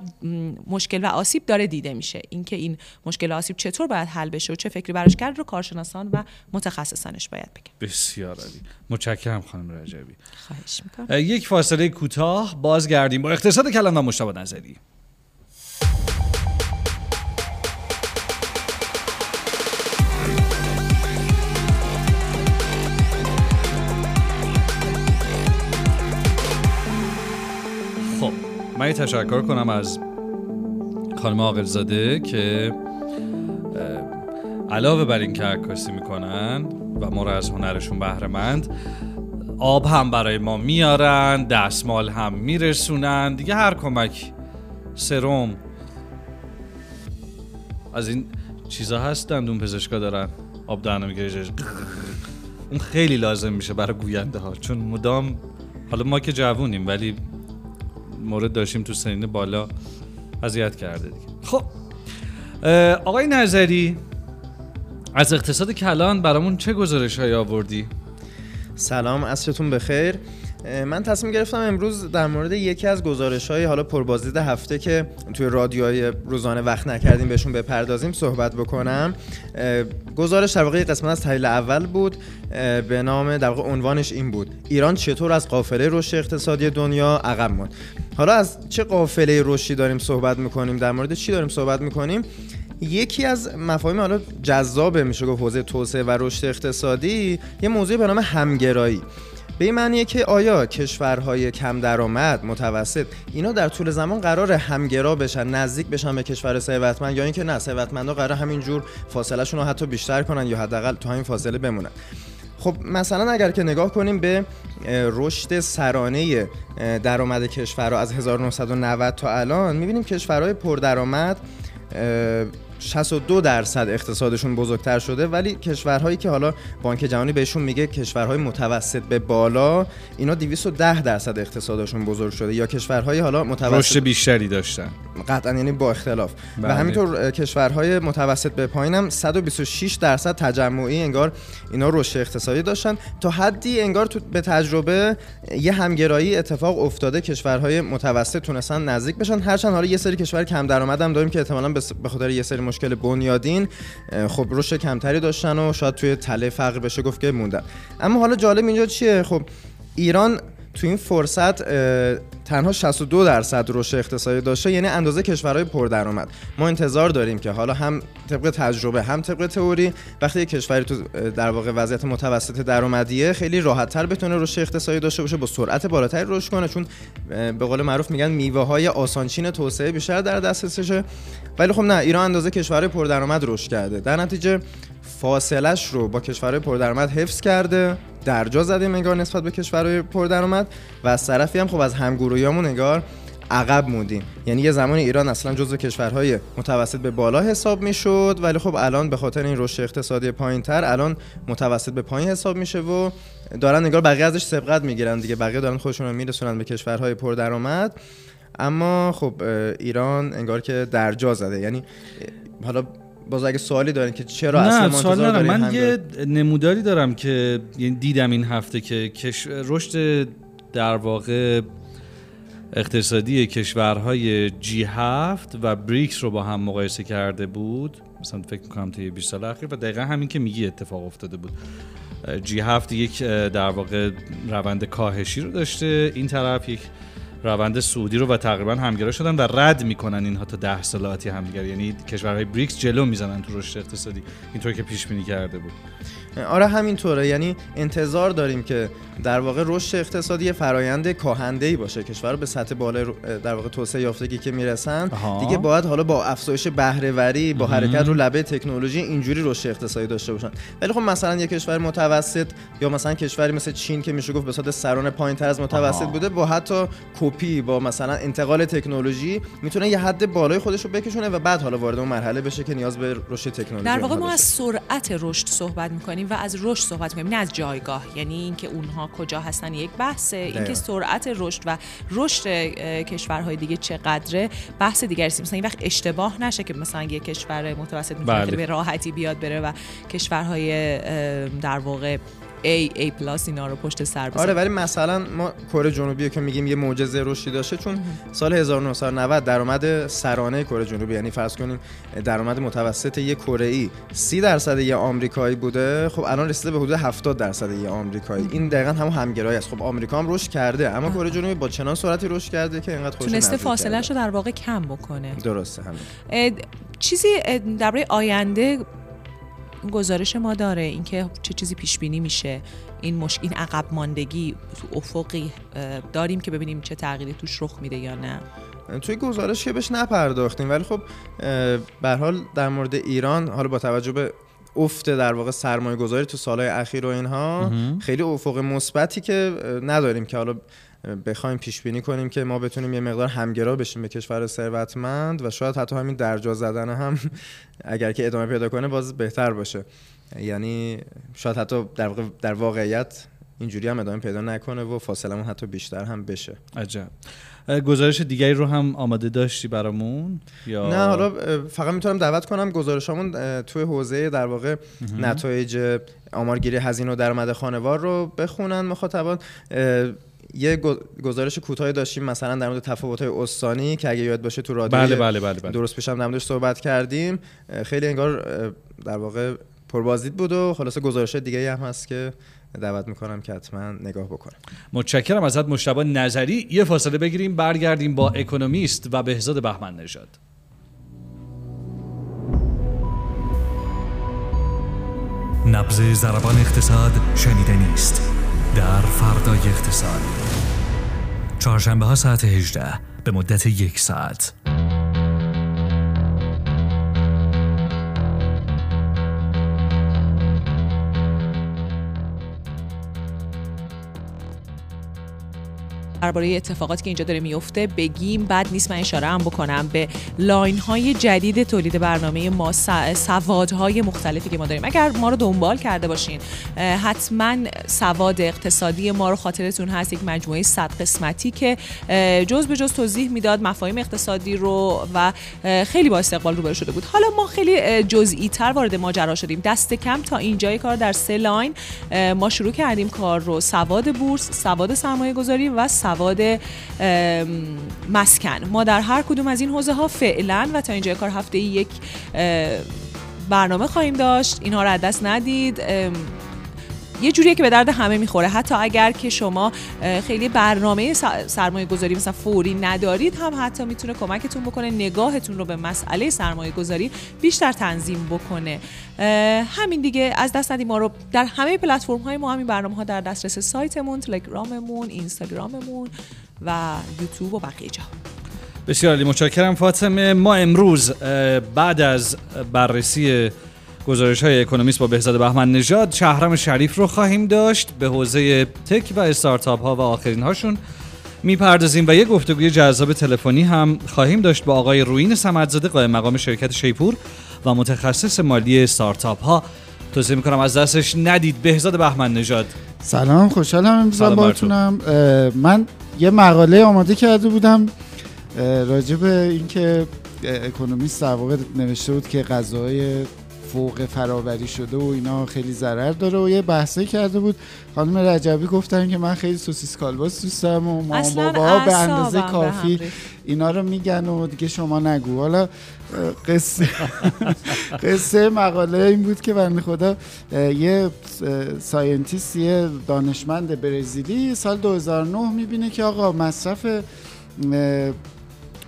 مشکل و آسیب داره دیده میشه. اینکه این مشکل و آسیب چطور باید حل بشه و چه فکری براش کرد رو کارشناسان و متخصصانش باید بگن. بسیار عالی. متشکرم خانم رجبی. خواهش می‌کنم. یک فاصله کوتاه. بازگردیم با اقتصاد کلان و مشتبه نظری. من تشکر کنم از خانم عاقلزاده که علاوه بر این که عکاسی می‌کنن و ما رو از هنرشون بهره مند آب هم برای ما میارن دستمال هم میرسونن. دیگه هر کمک سرم از این چیزا هست دندون پزشکا دارن آب می‌گیره اون خیلی لازم میشه برای گوینده ها. چون مدام حالا ما که جوونیم ولی مورد داشتیم تو سنین بالا اذیت کرده دیگه خب آقای نظری از اقتصاد کلان برامون چه گزارش های آوردی؟ سلام عصرتون بخیر من تصمیم گرفتم امروز در مورد یکی از گزارش های حالا پربازدید هفته که توی رادیوهای روزانه وقت نکردیم بهشون بپردازیم صحبت بکنم. گزارش در واقع قسمت از تحلیل اول بود به نام در واقع عنوانش این بود. ایران چطور از قافله رشد اقتصادی دنیا عقب ماند حالا از چه قافله رشدی داریم صحبت می‌کنیم؟ در مورد چی داریم صحبت می‌کنیم؟ یکی از مفاهیم حالا جذاب میشه گفت حوزه توسعه و رشد اقتصادی یه موضوع به نام همگرایی. به این معنیه که آیا کشورهای کم درآمد متوسط اینا در طول زمان قرار همگرا بشن نزدیک بشن به کشور ثروتمند یا اینکه نه ثروتمندا قرار همینجور فاصلهشون رو حتی بیشتر کنن یا حداقل تا همین فاصله بمونن. خب مثلا اگر که نگاه کنیم به رشد سرانه درآمد کشورها از 1990 تا الان می‌بینیم کشورهای پردرآمد 62 درصد اقتصادشون بزرگتر شده ولی کشورهایی که حالا بانک جهانی بهشون میگه کشورهای متوسط به بالا اینا 210 درصد اقتصادشون بزرگ شده. یا کشورهای حالا متوسط رشد بیشتری داشتن. قطعا یعنی با اختلاف. بله. و همینطور کشورهای متوسط به پایینم 126 درصد تجمعی انگار اینا رشد اقتصادی داشتن. تا حدی انگار تو به تجربه یه همگرایی اتفاق افتاده کشورهای متوسط تونستن نزدیک بشن. هرچند حالا یه سری کشور کم درآمد هم داریم که احتمالاً به خاطر یه سری مشکل بنیادین خب رشد کمتری داشتن و شاید توی تله فقر بشه گفت که موندن. اما حالا جالب اینجا چیه؟ خب ایران تو این فرصت تنها 62 درصد رشد اقتصادی داشته یعنی اندازه کشورهای پردرآمد. ما انتظار داریم که حالا هم طبق تجربه هم طبق تئوری وقتی کشوری تو در واقع وضعیت متوسط درآمدیه خیلی راحت‌تر بتونه رشد اقتصادی داشته باشه با سرعت بالاتری رشد کنه چون به قول معروف میگن میوه های آسانچین توسعه بیشتر در دسترسشه. ولی خب نه ایران اندازه کشورهای پردرآمد رشد کرده. در نتیجه فاصلش رو با کشورهای پردرآمد حفظ کرده. درجا زدیم انگار نسبت به کشورهای پردرآمد و از طرفی هم خب از همگرویامون انگار عقب موندیم. یعنی یه زمان ایران اصلا جزو کشورهای متوسط به بالا حساب می‌شد ولی خب الان به خاطر این رشد اقتصادی پایینتر الان متوسط به پایین حساب میشه و دارن انگار بقیه ازش سبقت می‌گیرن دیگه بقیه دارن خودشون رو میرسونن به کشورهای پردرآمد. اما خب ایران انگار که درجا زده. یعنی حالا باز اگه سوالی دارین که چرا اصلا نه ما سوال ندارم. من یه نموداری دارم که یعنی دیدم این هفته که کش... رشد در واقع اقتصادی کشورهای جی هفت و بریکس رو با هم مقایسه کرده بود. مثلا فکر می‌کنم طی 20 سال اخیر و دقیقا همین که میگی اتفاق افتاده بود. جی هفت یک در واقع روند کاهشی رو داشته. این طرف یک روند سعودی رو و تقریبا همگرا شدن و رد می‌کنن اینها تا ده سال آتی همدیگر. یعنی کشورهای بریکس جلو می‌زنن تو رشد اقتصادی. اینطور که پیش بینی کرده بود. آره همینطوره یعنی انتظار داریم که در واقع رشد اقتصادی یه فرایند کاهنده‌ای باشه کشور به سطح بالای در واقع توسعه یافتگی که می‌رسن آها. دیگه باید حالا با افزایش بهره وری با. حرکت رو لبه تکنولوژی اینجوری رشد اقتصادی داشته باشن ولی خب مثلا یه کشور متوسط یا مثلا کشوری مثل چین که میشه گفت به صورت سران پایینتر از متوسط آها. بوده با حتی کپی با مثلا انتقال تکنولوژی می‌تونه یه حد بالای خودش رو بکشونه و بعد حالا وارد اون مرحله بشه که نیاز به رشد تکنولوژی در واقع ما. از سرعت رشد صحبت می‌کنیم و از رشد صحبت می‌کنیم نه از جایگاه یعنی اینکه اونها کجا هستن یک بحثه اینکه. سرعت رشد و رشد کشورهای دیگه چقدره بحث دیگری است مثلا این وقت اشتباه نشه که مثلا یک کشور متوسط می‌تونه بله. به راحتی بیاد بره و کشورهای در واقع A, A پلاس اینا رو پشت سر بذاره آره ولی مثلا ما کره جنوبی که میگیم یه معجزه رشدی داشته چون سال 1990 درآمد سرانه کره جنوبی یعنی فرض کنیم درآمد متوسط یه کره ای 30 درصد یه آمریکایی بوده خب الان رسیده به حدود 70 درصد یه آمریکایی. این دقیقا همون همگرایی است. خب آمریکا هم رشد کرده اما کره جنوبی با چنان سرعتی رشد کرده که اینقدر خودش تونسته فاصله. رو در واقع کم بکنه. درسته همین. چیزی درباره آینده گزارش ما داره اینکه چه چیزی پیش بینی میشه این مش این عقب ماندگی تو افقی داریم که ببینیم چه تغییری توش رخ میده یا نه توی گزارش که بهش نپرداختیم ولی خب به هر حال در مورد ایران حالا با توجه به افت در واقع سرمایه گذاری تو سالهای اخیر و اینها. خیلی افق مثبتی که نداریم که حالا بخوایم پیش بینی کنیم که ما بتونیم یه مقدار همگرا بشیم به کشور ثروتمند و شاید حتی همین درجا زدن هم اگر که ادامه پیدا کنه باز بهتر باشه. یعنی شاید حتی در, واقع در واقعیت اینجوری هم ادامه پیدا نکنه و فاصلمون حتی بیشتر هم بشه. عجب. گزارش دیگری رو هم آماده داشتی برامون؟ یا نه حالا فقط می‌تونم دعوت کنم گزارشامون توی حوزه در واقع. نتایج آمارگیری هزینه و درآمد خانوار رو بخونن مخاطبان. یه گزارش کوتاهی داشتیم مثلا در مورد تفاوت‌های استانی که اگه یاد باشه تو رادیو بله بله بله بله. درست پیشم در موردش صحبت کردیم. خیلی انگار در واقع پربازدید بود و خلاصه گزارش دیگه هم هست که دعوت می‌کنم که حتما نگاه بکنم. متشکرم ازت مشتبه نظری. یه فاصله بگیریم برگردیم با اکونومیست و بهزاد بهمن نژاد. نبض ضربان اقتصاد شنیدنی است در فردای اقتصاد چهارشنبه ها ساعت 18 به مدت یک ساعت. درباره اتفاقاتی که اینجا داره میفته بگیم. بد نیست من اشاره هم بکنم به line های جدید تولید برنامه ما سوادهای مختلفی که ما داریم. اگر ما رو دنبال کرده باشین حتما سواد اقتصادی ما رو خاطرتون هست یک مجموعه صد قسمتی که جز به جز توضیح می‌داد مفاهیم اقتصادی رو و خیلی با استقبال روبرو شده بود. حالا ما خیلی جزئی تر وارد ماجرا شدیم. دست کم تا اینجای کار در سه line. ما شروع کردیم کار رو سواد بورس سواد سرمایه گذاری و سواد ام، مسکن. ما در هر کدوم از این حوزه ها فعلا و تا اینجای کار هفته یک اه، برنامه خواهیم داشت. اینها رو از دست ندید. یه جوریه که به درد همه می‌خوره. حتی اگر که شما خیلی برنامه سرمایه گذاری مثلا فوری ندارید هم حتی می‌تونه کمکتون بکنه نگاهتون رو به مسئله سرمایه گذاری بیشتر تنظیم بکنه. همین دیگه از دست ندید ما رو در همه پلتفرم های ما همین برنامه ها در دسترس سایتمون تلگراممون اینستاگراممون و یوتیوب و بقیه جا. بسیار عالی. متشکرم فاطمه. ما امروز بعد از بررسی گزارش های اکونومیست با بهزاد بهمن نژاد شهرام شریف رو خواهیم داشت. به حوزه تک و استارتاپ ها و آخرین هاشون می‌پردازیم و یه گفتگوی جذاب تلفنی هم خواهیم داشت با آقای روین سمدزاده قائم مقام شرکت شیپور و متخصص مالی استارتاپ ها توصیه می‌کنم از دستش ندید. بهزاد بهمن نژاد. سلام خوشحالم امروز اه، من یه مقاله آماده کرده بودم. راجع به اینکه اکونومیست در واقع نوشته بود که غذاهای فوق فراوری شده و اینا خیلی ضرر داره و یه بحثی کرده بود خانم رجبی گفتن که من خیلی سوسیس کالباس دوست دارم و اصلاً باباها به اندازه کافی. اینا رو میگن و دیگه شما نگو حالا قصه قصه مقاله این بود که بنده خدا یه scientist یه دانشمند برزیلی سال 2009 می‌بینه که آقا مصرف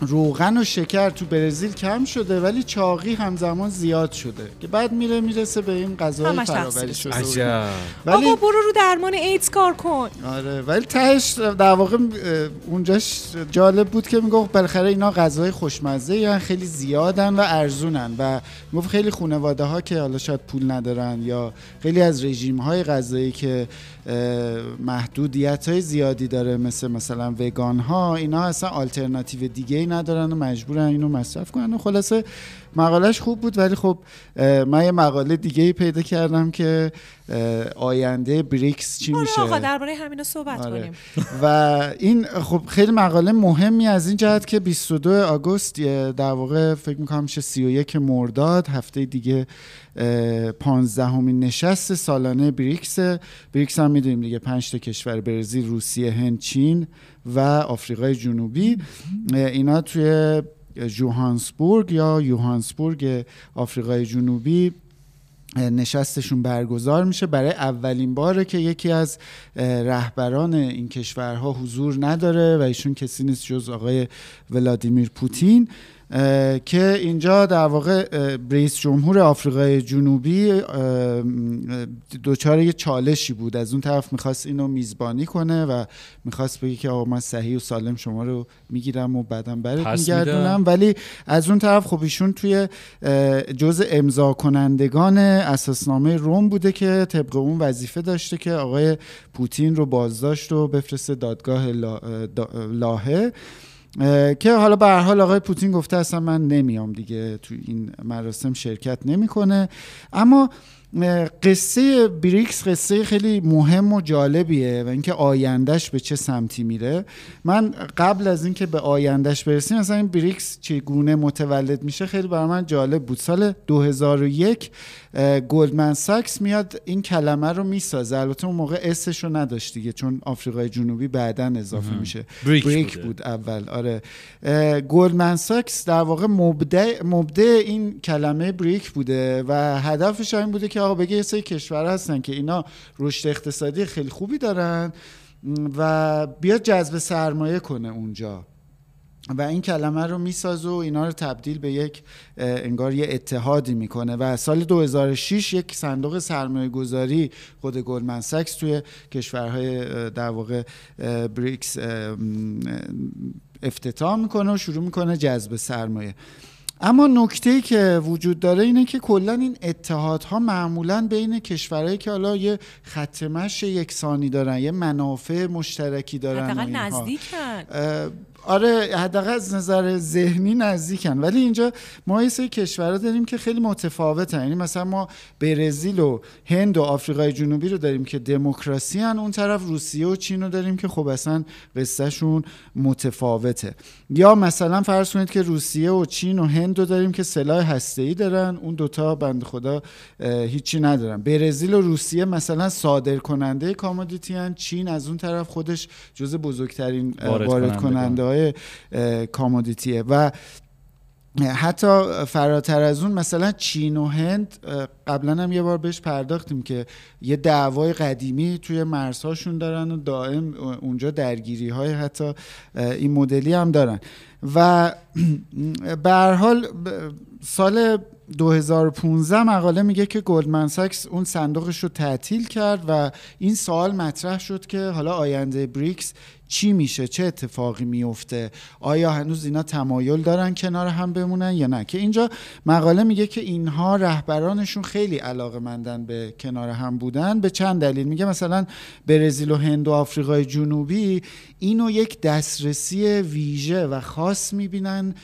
روغن و شکر تو برزیل کم شده ولی چاقی همزمان زیاد شده که بعد میره می‌رسه به این همش فراوری شده. عجب. ولی آقا برو رو درمان ایدز کار کن. آره ولی تهش در واقع اونجاش جالب بود که می‌گفت بالاخره اینا غذای خوشمزه یا خیلی زیادن و ارزونن و می‌گفت خیلی خانواده ها که حالا شاید پول ندارن یا خیلی از رژیم های غذایی که محدودیت های زیادی داره مثل مثلا وگان ها اینا اصلا آلترناتیو دیگه ای ندارن و مجبورن اینو مصرف کنن. و خلاصه مقالش خوب بود ولی خب من یه مقاله دیگه ای پیدا کردم که آینده بریکس چی آره میشه؟ آقا درباره همینا صحبت آره. کنیم. و این خب خیلی مقاله مهمی از این جهت که 22 آگوست در واقع فکر می‌کنم میشه 31 مرداد هفته دیگه 15 همین نشست سالانه بریکس. بریکس هم می‌دونیم دیگه 5 تا کشور برزیل روسیه هند چین. و آفریقای جنوبی اینا توی جوهانسبورگ یا یوهانسبورگ آفریقای جنوبی نشستشون برگزار میشه. برای اولین باره که یکی از رهبران این کشورها حضور نداره و ایشون کسی نیست جز آقای ولادیمیر پوتین. که اینجا در واقع رئیس جمهور آفریقای جنوبی دچار یه چالشی بود. از اون طرف می‌خواست اینو میزبانی کنه و می‌خواست بگه که آقا من صحیح و سالم شما رو می‌گیرم و بعدم برات میگردونم. ولی از اون طرف خب ایشون توی جزء امضا کنندگان اساسنامه روم بوده که طبق اون وظیفه داشته که آقای پوتین رو بازداشت و بفرسته دادگاه لا- اه، دا- لاهه. اه، که حالا به هر حال آقای پوتین گفته اصلا من نمیام دیگه تو این مراسم شرکت نمی‌کنه. اما قصه بریکس قصه خیلی مهم و جالبیه و اینکه آیندهش به چه سمتی میره. من قبل از اینکه به آیندهش برسیم مثلا این بریکس چگونه متولد میشه خیلی برای من جالب بود. سال 2001 اه، Goldman Sachs میاد این کلمه رو می‌سازه. البته اون موقع S ش رو نداشت دیگه چون آفریقای جنوبی بعدا اضافه. میشه. بریک بریک. بود اول. آره. Goldman Sachs در واقع مبدع مبدع این کلمه بریک بوده و هدفش این بوده که آقا بگه یه سری کشور هستن که اینا رشد اقتصادی خیلی خوبی دارن و بیاد جذب سرمایه کنه اونجا. و این کلمه رو می‌سازه و اینا رو تبدیل به یک انگار یه اتحادی می‌کنه و سال 2006 یک صندوق سرمایه گذاری خود گلدمن ساکس توی کشورهای در واقع بریکس افتتاح می‌کنه و شروع می‌کنه جذب سرمایه اما نکته ای که وجود داره اینه که کلا این اتحادها معمولا بین کشورهایی که حالا یه خط مشی یکسانی دارن یه منافع مشترکی دارن حداقل. نزدیکن آره حداقل از نظر ذهنی نزدیکن. ولی اینجا ما یه سری کشورها داریم که خیلی متفاوتن. یعنی مثلا ما برزیل و هند و آفریقای جنوبی رو داریم که دموکراسی هن اون طرف روسیه و چین رو داریم که خب اصلا قصهشون متفاوته. یا مثلا فرض کنید که روسیه و چین و هند رو داریم که سلاح هسته‌ای دارن. اون دوتا بند خدا هیچی ندارن. برزیل و روسیه مثلا صادر کننده کامودیتی هن چین از اون طرف خودش جز بزرگترین وارد. کننده های کامودیتیه. و حتی فراتر از اون مثلا چین و هند قبلا هم یه بار بهش پرداختیم که یه دعوای قدیمی توی مرزهاشون دارن و دائم اونجا درگیری های حتی این مدلی هم دارن. و به حال سال 2015 مقاله میگه که گلدمن ساکس اون صندوقش رو تعطیل کرد و این سوال مطرح شد که حالا آینده بریکس چی میشه؟ چه اتفاقی میفته؟ آیا هنوز اینا تمایل دارن کنار هم بمونن یا نه؟ که اینجا مقاله میگه که اینها رهبرانشون خیلی علاقه مندن به کنار هم بودن. به چند دلیل میگه. مثلا برزیل و هند و آفریقای جنوبی اینو یک دسترسی ویژه و خاص می‌بینن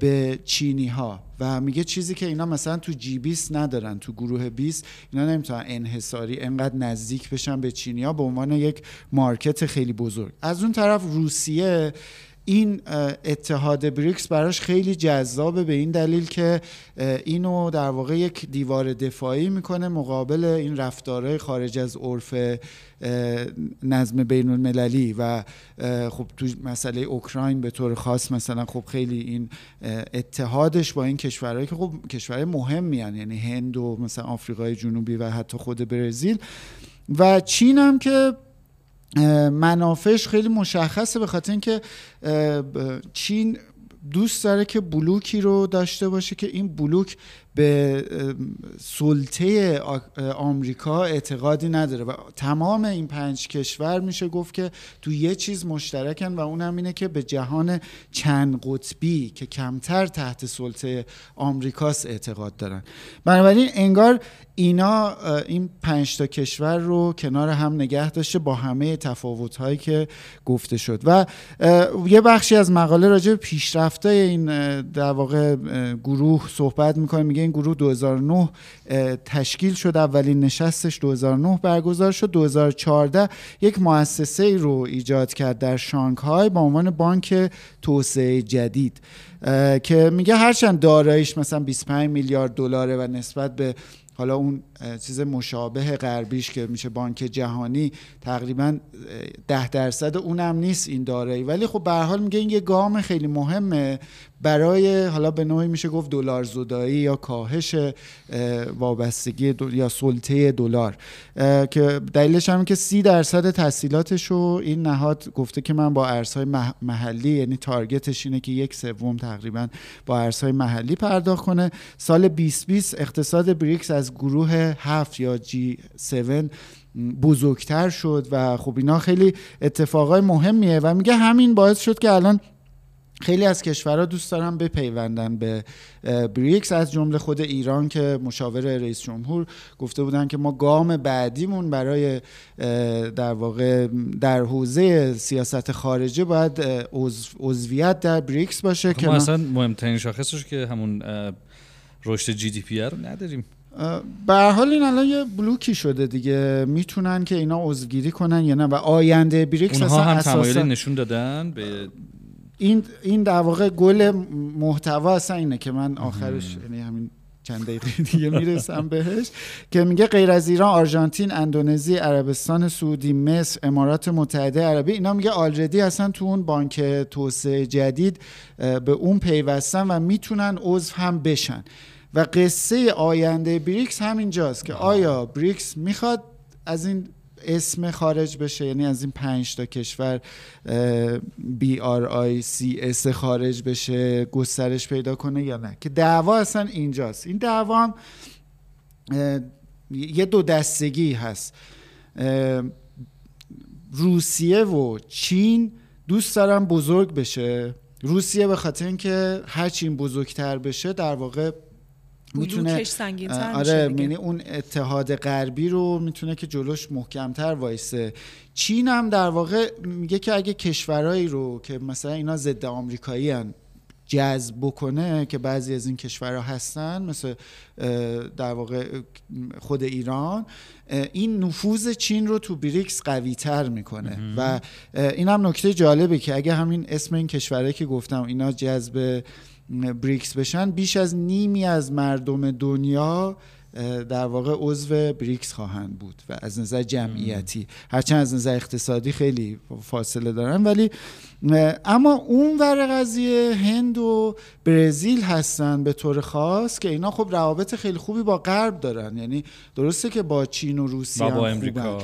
به چینی ها و میگه چیزی که اینا مثلا تو جی 20 ندارن تو گروه 20 اینا نمی‌تونن انحصاری انقدر نزدیک بشن به چینی ها به عنوان یک مارکت خیلی بزرگ. از اون طرف روسیه این اتحاد بریکس براش خیلی جذابه به این دلیل که اینو در واقع یک دیوار دفاعی می‌کنه مقابل این رفتارهای خارج از عرف نظم بین المللی و خب تو مسئله اوکراین به طور خاص مثلا خب خیلی این اتحادش با این کشورهایی که خب کشورهای مهمی. یعنی هند و مثلا آفریقای جنوبی و حتی خود برزیل و چین هم که منافعش خیلی مشخصه به خاطر اینکه چین دوست داره که بلوکی رو داشته باشه که این بلوک به سلطه آمریکا اعتقادی نداره و تمام این پنج کشور میشه گفت که تو یه چیز مشترکن و اونم اینه که به جهان چند قطبی که کمتر تحت سلطه آمریکاست اعتقاد دارن. بنابراین انگار اینا این پنج تا کشور رو کنار هم نگه داشته با همه تفاوت هایی که گفته شد. و یه بخشی از مقاله راجع به پیشرفته این در واقع گروه صحبت می‌کنه میگه این گروه 2009 تشکیل شد. اولین نشستش 2009 برگزار شد. 2014 یک مؤسسه رو ایجاد کرد در شانگهای با عنوان بانک توسعه جدید که میگه هرچند داراییش مثلا 25 میلیارد دلاره و نسبت به حالا اون چیز مشابه غربیش که میشه بانک جهانی تقریبا ده درصد اونم نیست این دارایی. ولی خب به حال میگه این یه گام خیلی مهمه. برای حالا به نوعی میشه گفت دلار زدایی یا کاهش وابستگی یا سلطه دلار. که دلیلش هم که سی درصد تحصیلاتش رو این نهاد گفته که من با ارزهای محلی یعنی تارگتش اینه که یک سوم تقریبا با ارزهای محلی پرداخت کنه. سال 2020 اقتصاد بریکس از گروه هفت یا جی 7 بزرگتر شد و خب اینا خیلی اتفاقای مهمیه و میگه همین باعث شد که الان خیلی از کشورها دوست دارن بپیوندن به بریکس از جمله خود ایران که مشاور رئیس جمهور گفته بودن که ما گام بعدیمون برای در واقع در حوزه سیاست خارجه باید عضویت در بریکس باشه که ما اصلا مهمترین شاخصش که همون رشد GDP رو نداریم. به حال این الان یه بلوکی شده دیگه. می‌تونن که اینا عضوگیری کنن یا نه و آینده بریکس اونها هم تمایلی نشون دادن به این این در واقع گل محتوا اصلا اینه که من آخرش یعنی همین چند دقیقه دیگه می‌رسم بهش که میگه غیر از ایران آرژانتین اندونزی عربستان سعودی مصر امارات متحده عربی اینا میگه آلردی هستن تو اون بانک توسعه جدید به اون پیوستن و می‌تونن عضو هم بشن. و قصه آینده بریکس همینجاست که آیا بریکس می‌خواد از این اسم خارج بشه؟ یعنی از این پنج تا کشور بی آر آی سی اس خارج بشه گسترش پیدا کنه یا نه؟ که دعوا اصلا اینجاست. این دعوا هم یه دو دستگی هست. روسیه و چین دوست دارن بزرگ بشه. روسیه به خاطر اینکه هرچی این بزرگتر بشه در واقع می‌تونه آره یعنی اون اتحاد غربی رو می‌تونه که جلوش محکمتر وایسه. چین هم در واقع میگه که اگه کشورهایی رو که مثلا اینا ضد آمریکایی هن جذب بکنه که بعضی از این کشورها هستن مثل در واقع خود ایران این نفوذ چین رو تو بریکس قوی تر می‌کنه و این هم نکته جالبه که اگه همین اسم این کشورهایی که گفتم اینا جذب بریکس بشن بیش از نیمی از مردم دنیا در واقع عضو بریکس خواهند بود و از نظر جمعیتی. هرچند از نظر اقتصادی خیلی فاصله دارن ولی اما اون ور قضیه هند و برزیل هستن به طور خاص که اینا خب روابط خیلی خوبی با غرب دارن. یعنی درسته که با چین و روسیه و با امریکا.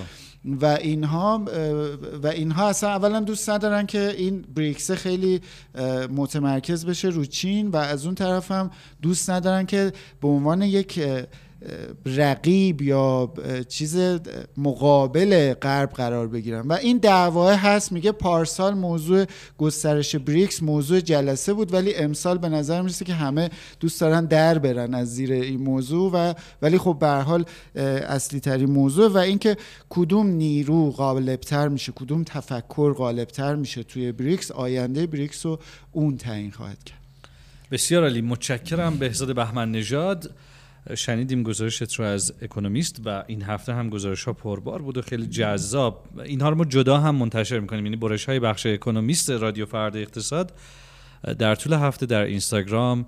و اینها و اینها اصلا اولا دوست ندارن که این بریکس خیلی متمرکز بشه رو چین و از اون طرف هم دوست ندارن که به عنوان یک رقیب یا چیز مقابل غرب قرار بگیرن. و این دعواه هست میگه پارسال موضوع گسترش بریکس موضوع جلسه بود ولی امسال به نظر می‌رسه که همه دوست دارن در برن از زیر این موضوع و ولی خب به حال اصلی ترین موضوع و اینکه کدوم نیرو غالبتر میشه کدوم تفکر غالبتر میشه توی بریکس آینده بریکس رو اون تعیین خواهد کرد. بسیار علی متشکرم. بهزاد بهمن نژاد. شنیدیم گزارشت رو از اکونومیست و این هفته هم گزارش ها پربار بود و خیلی جذاب. اینها رو ما جدا هم منتشر می‌کنیم. یعنی برش های بخش اکونومیست رادیو فرد اقتصاد در طول هفته در اینستاگرام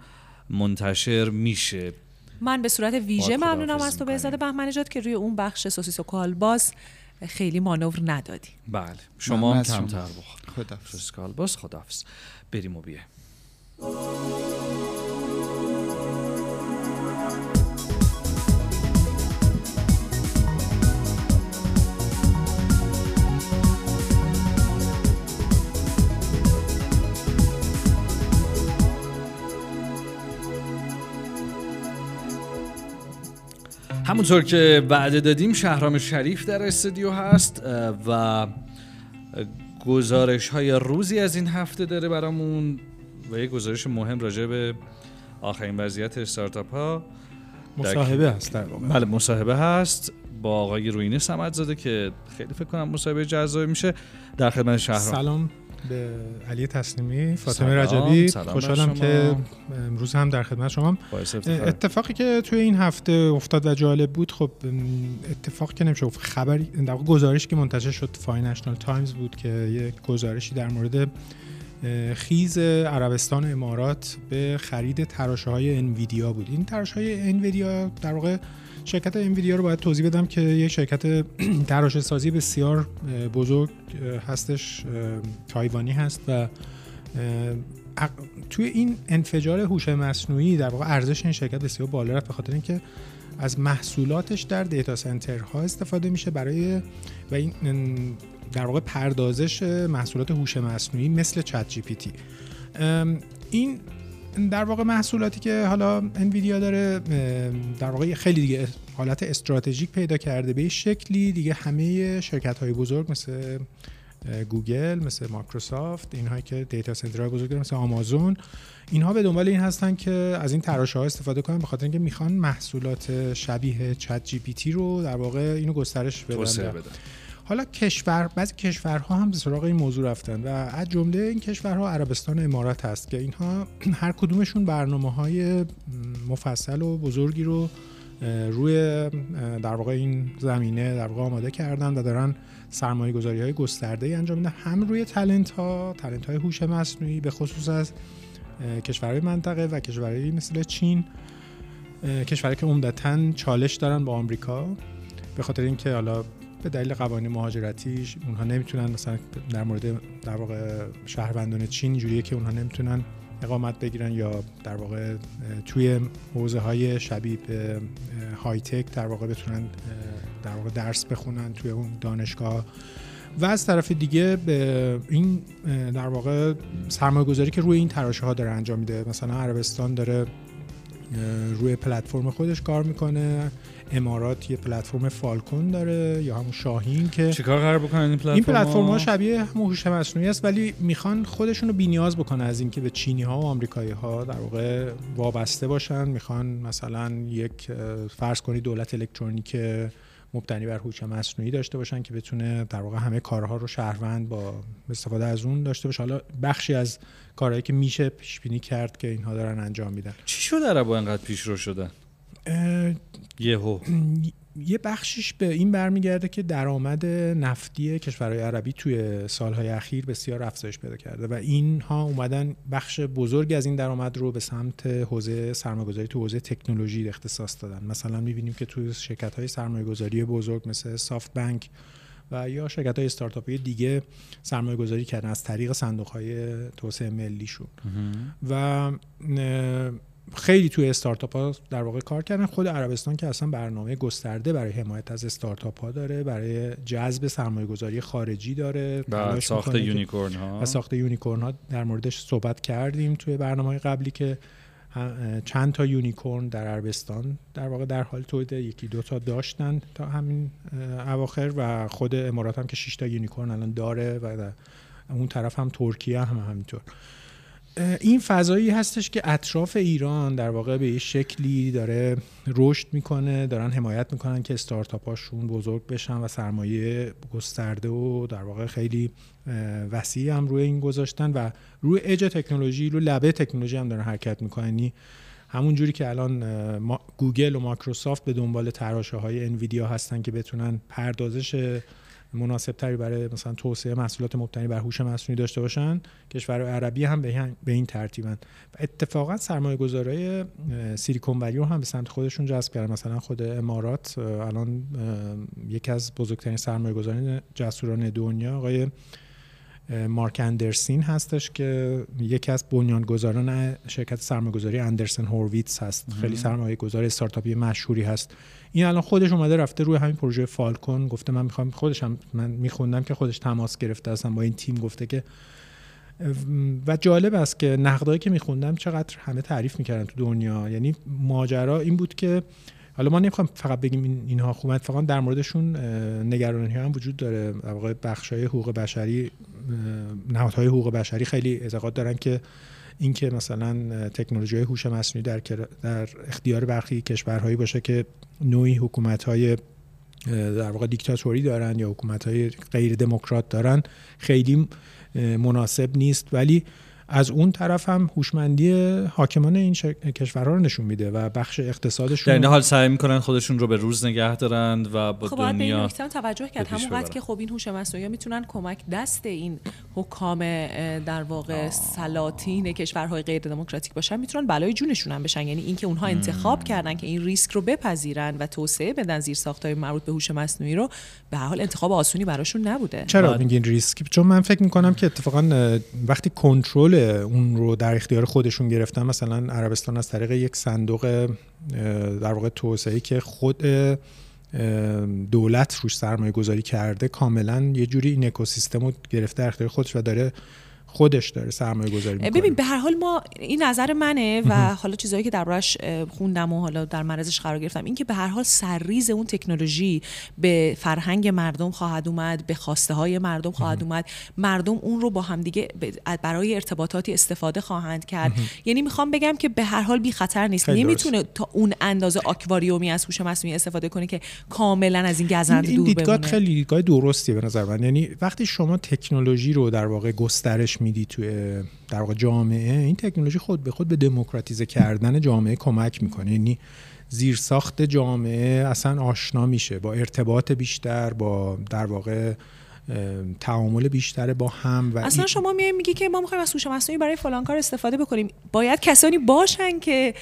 منتشر میشه. من به صورت ویژه ممنونم از تو بهزاد بهمنجاد که روی اون بخش سوسیس و کالباس خیلی مانور ندادی. بله. شما هم کمتر بخور. خدافز کالباس خدافز بریم و بیه همونطور که وعده دادیم شهرام شریف در استودیو هست و گزارش های روزی از این هفته داره برامون و یه گزارش مهم راجع به آخرین وضعیت استارتاپ ها مصاحبه هست در واقع. بله مصاحبه هست با آقای روینه سمت زاده که خیلی فکر کنم مصاحبه جذابی میشه. در خدمت شهرام. سلام. به علی تسلیمی فاطمه رجبی. خوشحالم که امروز هم در خدمت شما اتفاقی که توی این هفته افتاد و جالب بود خب اتفاقی که نمیشه گفت خبری در گزارشی که منتشر شد Financial Times بود که یک گزارشی در مورد خیز عربستان امارات به خرید تراشه های Nvidia بود. این تراشه های Nvidia در واقع شرکت انویدیا رو باید توضیح بدم که یک شرکت تراشه سازی بسیار بزرگ هستش تایوانی هست و توی این انفجار هوش مصنوعی در واقع ارزش این شرکت بسیار بالا رفت به خاطر اینکه از محصولاتش در دیتا سنترها استفاده میشه برای و این در واقع پردازش محصولات هوش مصنوعی مثل چت جی پی تی. این در واقع محصولاتی که حالا انویدیا داره در واقع خیلی دیگه حالت استراتژیک پیدا کرده به شکلی. دیگه همه شرکت های بزرگ مثل گوگل مثل مایکروسافت اینهایی که data center های بزرگ مثل آمازون اینها به دنبال این هستن که از این تراشه ها استفاده کنن به خاطر اینکه می‌خوان محصولات شبیه ChatGPT رو در واقع اینو گسترش بدن. حالا کشور بعضی کشورها هم به سراغ این موضوع رفتن و از جمله این کشورها عربستان امارات هست که اینها هر کدومشون برنامه های مفصل و بزرگی رو روی در واقع این زمینه در واقع آماده کردن و دارن سرمایه گذاری های گسترده ای انجام میدن هم روی تلنت ها تلنت های هوش مصنوعی به خصوص از کشورهای منطقه و کشورهایی مثل چین کشورهایی که عمدتا چالش دارن با آمریکا. به خاطر اینکه حالا به دلیل قوانین مهاجرتیش اونها نمی‌تونن مثلا در مورد در واقع شهروندان چین جوریه که اونها نمی‌تونن اقامت بگیرن یا در واقع توی حوزه های شبیه به های تک در واقع بتونن در واقع درس بخونن توی اون دانشگاه. و از طرف دیگه به این در واقع سرمایه گذاری که روی این تراشه ها داره انجام میده. مثلا عربستان داره روی پلتفرم خودش کار می‌کنه. امارات یه پلتفرم فالکون داره یا همون شاهین که چیکار قرار بکنن این پلتفرم این پلتفرم ها شبیه همون هوش مصنوعی است ولی می‌خوان خودشون رو بی‌نیاز بکنه از اینکه به چینی ها و آمریکایی ها در واقع وابسته باشن. می‌خوان مثلا یک فرض کنید دولت الکترونیک مبتنی بر هوش مصنوعی داشته باشن که بتونه در واقع همه کارها رو شهروند با استفاده از اون داشته باشه. حالا بخشی از کارهایی که میشه پیش بینی کرد که اینها دارن انجام میدن. چی شده عربا انقدر پیشرو شدن؟ یهو. یه بخشیش به این برمیگرده که درآمد نفتی کشورهای عربی توی سالهای اخیر بسیار افزایش پیدا کرده و اینها اومدن بخش بزرگی از این درآمد رو به سمت حوزه سرمایه‌گذاری تو حوزه تکنولوژی اختصاص دادن. مثلا می‌بینیم که توی شرکت‌های سرمایه‌گذاری بزرگ مثل سافت بانک و یا شرکت های استارتاپ دیگه سرمایه گذاری کردن از طریق صندوق های توسعه ملیشون. و خیلی توی استارتاپ ها در واقع کار کردن. خود عربستان که اصلا برنامه گسترده برای حمایت از استارتاپ ها داره برای جذب سرمایه گذاری خارجی داره و ساخت unicorn ها. و ساخت unicorn ها. در موردش صحبت کردیم توی برنامه قبلی که چند تا unicorn در عربستان در واقع در حال تولید یکی دو تا داشتن تا همین اواخر و خود امارات هم که 6 تا یونیکورن الان داره و اون طرف هم ترکیه هم همینطور. این فضایی هستش که اطراف ایران در واقع به یه شکلی داره رشد می‌کنه دارن حمایت می‌کنن که استارتاپ هاشون بزرگ بشن و سرمایه گسترده و در واقع خیلی وسیع هم روی این گذاشتن و روی اج تکنولوژی رو لبه تکنولوژی هم دارن حرکت می‌کنن. یعنی همون جوری که الان گوگل و مایکروسافت به دنبال تراشه های انویدیا هستن که بتونن پردازش مناسب تری برای مثلا توسعه محصولات مبتنی بر هوش مصنوعی داشته باشن کشورای عربی هم به این ترتیبن. و اتفاقا سرمایه گذارای سیلیکون ولی رو هم به سمت خودشون جذب کردن. مثلا خود امارات الان یکی از بزرگترین سرمایه گذاران جسورانه دنیا آقای مارک اندرسین هستش که یکی از بنیانگذاران شرکت سرمایه‌گذاری اندرسن هورویتس هست. خیلی سرمایه گذار استارتاپی مشهوری هست. این الان خودش اومده رفته روی همین پروژه فالکون. گفته من می‌خوام خودش هم من میخوندم که خودش تماس گرفته اصلا با این تیم. گفته که و جالب است که نقدایی که میخوندم چقدر همه تعریف می‌کردن تو دنیا. یعنی ماجرا این بود که حالا ما نمی‌خوام فقط بگیم این اینها خوب اتفاقا در موردشون نگرانی هم وجود داره. در واقع بخشای حقوق بشری نهادهای حقوق بشری خیلی اعتقاد دارن که اینکه مثلا تکنولوژی های هوش مصنوعی در در اختیار برخی کشورهایی باشه که نوعی حکومت های در واقع دیکتاتوری دارن یا حکومت های غیر دموکرات دارن خیلی مناسب نیست. ولی از اون طرف هم هوشمندی حاکمان این کشورها رو نشون میده و بخش اقتصادشون در این حال سعی می‌کنن خودشون رو به روز نگه دارند و با خب دنیا به این توجه کرد. همون وقت که خب این هوش مصنوعی می‌تونن کمک دست این حکام در واقع سلاطین کشورهای غیر دموکراتیک باشن می‌تونن بلای جونشون هم بشن. یعنی اینکه اونها انتخاب کردن که این ریسک رو بپذیرن و توسعه بدن زیر ساختای مربوط به هوش مصنوعی رو به هر حال انتخاب آسونی براشون نبوده. چرا میگین ریسک؟ چون من فکر می‌کنم که اتفاقا وقتی کنترل اون رو در اختیار خودشون گرفتن. مثلا عربستان از طریق یک صندوق در واقع توسعه که خود دولت روش سرمایه گذاری کرده کاملا یه جوری این اکوسیستم رو گرفته در اختیار خودش و داره خودش داره سرمایه گذاری می‌کنه. ببین به هر حال ما این نظر منه و حالا چیزهایی که دربارش خوندم و حالا در معرضش قرار گرفتم این که به هر حال سرریز اون تکنولوژی به فرهنگ مردم خواهد اومد به خواسته های مردم خواهد اومد. مردم اون رو با همدیگه برای ارتباطاتی استفاده خواهند کرد. یعنی می‌خوام بگم که به هر حال بی خطر نیست. نمی‌تونه تا اون اندازه آکواریومی از هوش مصنوعی استفاده کنه که کاملا از این گزند دور بمونه این دیدگاه خیلی دیدگاه درستیه به نظر من. یعنی وقتی شما تکنولوژی رو در واقع گسترش میدی توی در واقع جامعه این تکنولوژی خود به خود به دموکراتیزه کردن جامعه کمک می‌کنه. یعنی زیرساخت جامعه اصلا آشنا میشه با ارتباط بیشتر با در واقع تعامل بیشتر با هم و اصلا شما میای میگی که ما می‌خوایم از هوش مصنوعی برای فلان کار استفاده بکنیم. باید کسانی باشن که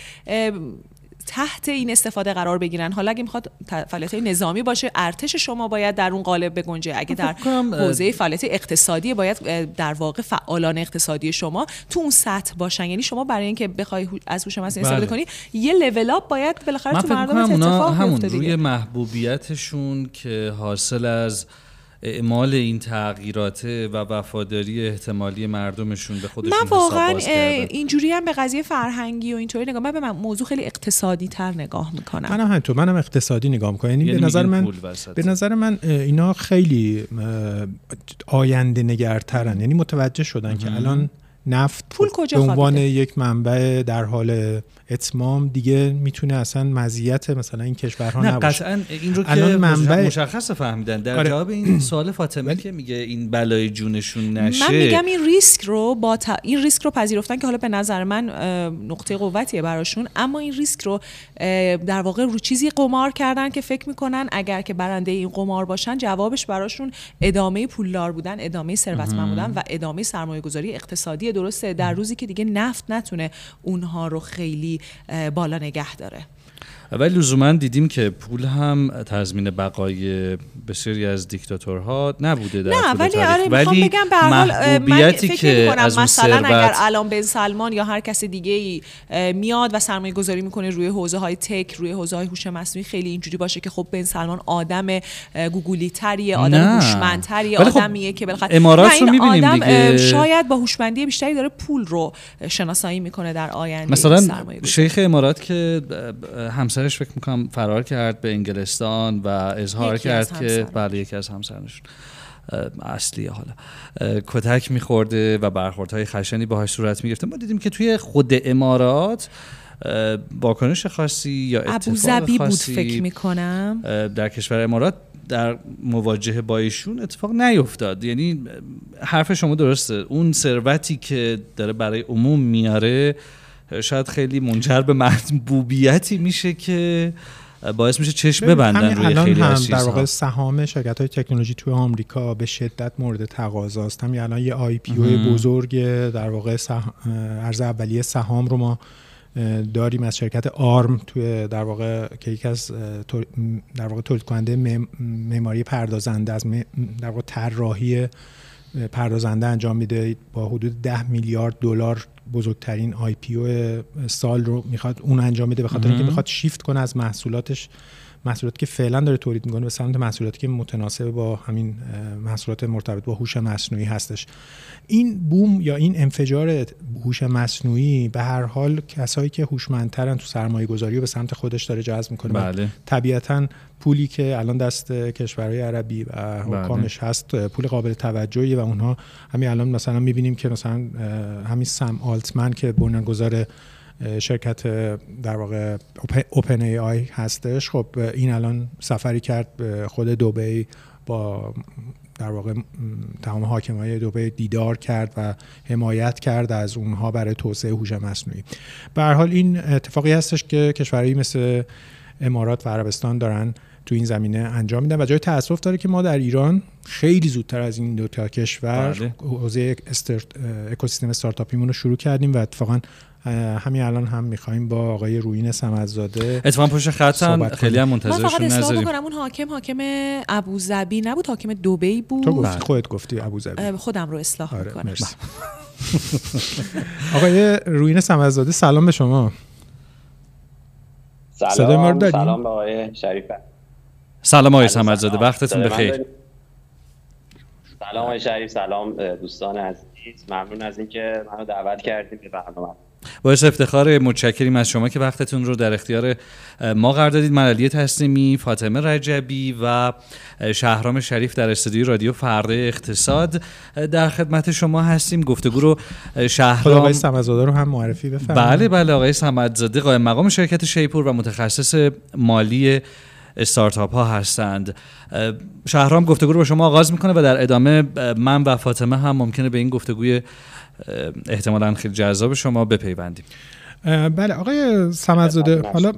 تحت این استفاده قرار بگیرن. حالا اگه می‌خواد فعالیت نظامی باشه ارتش شما باید در اون قالب بگنجه اگه در حوزه فعالیت اقتصادی باید در واقع فعالان اقتصادی شما تو اون سطح باشن. یعنی شما برای اینکه بخوای از هوش مصنوعی استفاده کنی یه لول اپ باید بالاخره تو مردم اتفاق همون روی محبوبیتشون که حاصل از اعمال این تغییرات و وفاداری احتمالی مردمشون به خودشون من واقعا اینجوری هم به قضیه فرهنگی و اینطوری نگاه من به من موضوع خیلی اقتصادی تر نگاه می‌کنم. منم همینطور منم اقتصادی نگاه می‌کنم. یعنی, یعنی به نظر من به نظر من اینا خیلی آینده نگرترن. یعنی متوجه شدن که الان نفت پول کجا به عنوان یک منبع در حال اتمام دیگه می‌تونه اصلا مزیت مثلا این کشورها نه نباشه. قطعا این رو که منبع مشخص فهمیدن. در آره. جواب این سوال فاطمه که میگه این بلای جونشون نشه. من میگم این ریسک رو با این ریسک رو پذیرفتن که حالا به نظر من نقطه قوتیه براشون. اما این ریسک رو در واقع رو چیزی قمار کردن که فکر می‌کنن اگر که برنده این قمار باشن جوابش براشون ادامه پولدار بودن ادامه ثروتمند بودن و ادامه سرمایه گذاری اقتصادی درسته. در روزی که دیگه نفت نتونه اونها رو خیلی بالا نگه داره. ولی لزوما دیدیم که پول هم تضمین بقای بسیاری از دیکتاتورها نبوده در نه ولی آره ولی بگم به محبوبیتی که از مثلا اگر الان بن سلمان یا هر کس دیگه ای میاد و سرمایه گذاری می‌کنه روی حوزه های تک روی حوزه های هوش مصنوعی خیلی اینجوری باشه که خب بن سلمان آدم گوگلی تریه آدم هوشمندتریه خب آدمیه که بالاخره امارات رو می‌بینیم دیگه. شاید با هوشمندی بیشتری داره پول رو شناسایی می‌کنه در آینده مثلا شیخ امارات که همسرش فکر می‌کنم فرار کرد به انگلستان و اظهار کرد که بله یکی از همسرانشون اصلی حالا. کتک میخورده و برخوردهای خشنی باهاش صورت می‌گرفته. ما دیدیم که توی خود امارات واکنش خاصی یا اتفاق خاصی بود فکر می‌کنم. در کشور امارات در مواجهه با ایشون اتفاق نیفتاد. یعنی حرف شما درسته. اون ثروتی که داره برای عموم میاره شاید خیلی منجر به محبوبیتی میشه که باعث میشه چشم ببندن روی الان خیلی هم از در واقع سهام شرکت های تکنولوژی توی آمریکا به شدت مورد تقاضاست هم الان یه IPO بزرگ در واقع عرضه اولیه سهام رو ما داریم از شرکت آرم توی در واقع که یکی از در واقع تولید کننده معماری پردازنده از در واقع طراحی پردازنده انجام میده با حدود 10 میلیارد دلار بزرگترین IPO سال رو می‌خواد اون انجام میده به خاطر اینکه می‌خواد شیفت کنه از محصولاتش. محصولاتی که فعلا داره تولید می‌کنه به سمت محصولاتی که متناسب با همین محصولات مرتبط با هوش مصنوعی هستش این بوم یا این انفجار هوش مصنوعی به هر حال کسایی که هوشمندترن تو سرمایه گذاری و به سمت خودش داره جذب می‌کنه بله. طبیعتا پولی که الان دست کشورهای عربی و حکامش بله. هست پول قابل توجهی و اونها همین الان مثلا می‌بینیم که مثلا همین سم آلتمن که بنیانگذار شرکت در واقع اوپن ای آی هستش خب این الان سفری کرد خود دوبی با در واقع تمام حاکمای دوبه دیدار کرد و حمایت کرد از اونها برای توسعه هوش مصنوعی به حال این اتفاقی هستش که کشورهایی مثل امارات و عربستان دارن تو این زمینه انجام میدن و جای تاسف داره که ما در ایران خیلی زودتر از این دو تا کشور بله. حوزه اکوسیستم استارتاپیمون رو شروع کردیم و اتفاقا همین الان هم می‌خوایم با آقای روین سمدزاده اتفاقا پشت خطم خیلی هم منتظرشون من فقط اصلاح بکنم. اون حاکم حاکم ابوظبی نبود؟ حاکم دبی بود؟ تو گفتی خودت گفتی ابوظبی. خودم رو اصلاح آره می‌کنم. آقای روین سمدزاده سلام به شما. سلام سلام به آقای شریفه سلام آقای سمدزاده وقتتون بخیر. سلام آقای شریف سلام دوستان عزیز. ممنون از اینکه منو دعوت کردیم به برنامه. باعث افتخار متشکریم از شما که وقتتون رو در اختیار ما قرار دادید. من علی تسلیمی فاطمه رجبی و شهرام شریف در استودیوی رادیو فردا اقتصاد. در خدمت شما هستیم. گفتگو رو شهرام آقای سمدزاده رو هم معرفی بفرمایید. بله بله آقای سمدزاده قائم مقام شرکت شیپور و متخصص مالی استارتاپ ها هستند شهرام گفتگو رو با شما آغاز می‌کنه و در ادامه من و فاطمه هم ممکنه به این گفتگوی احتمالا خیلی جذاب شما بپیوندیم. بله آقای سمدزاده حالا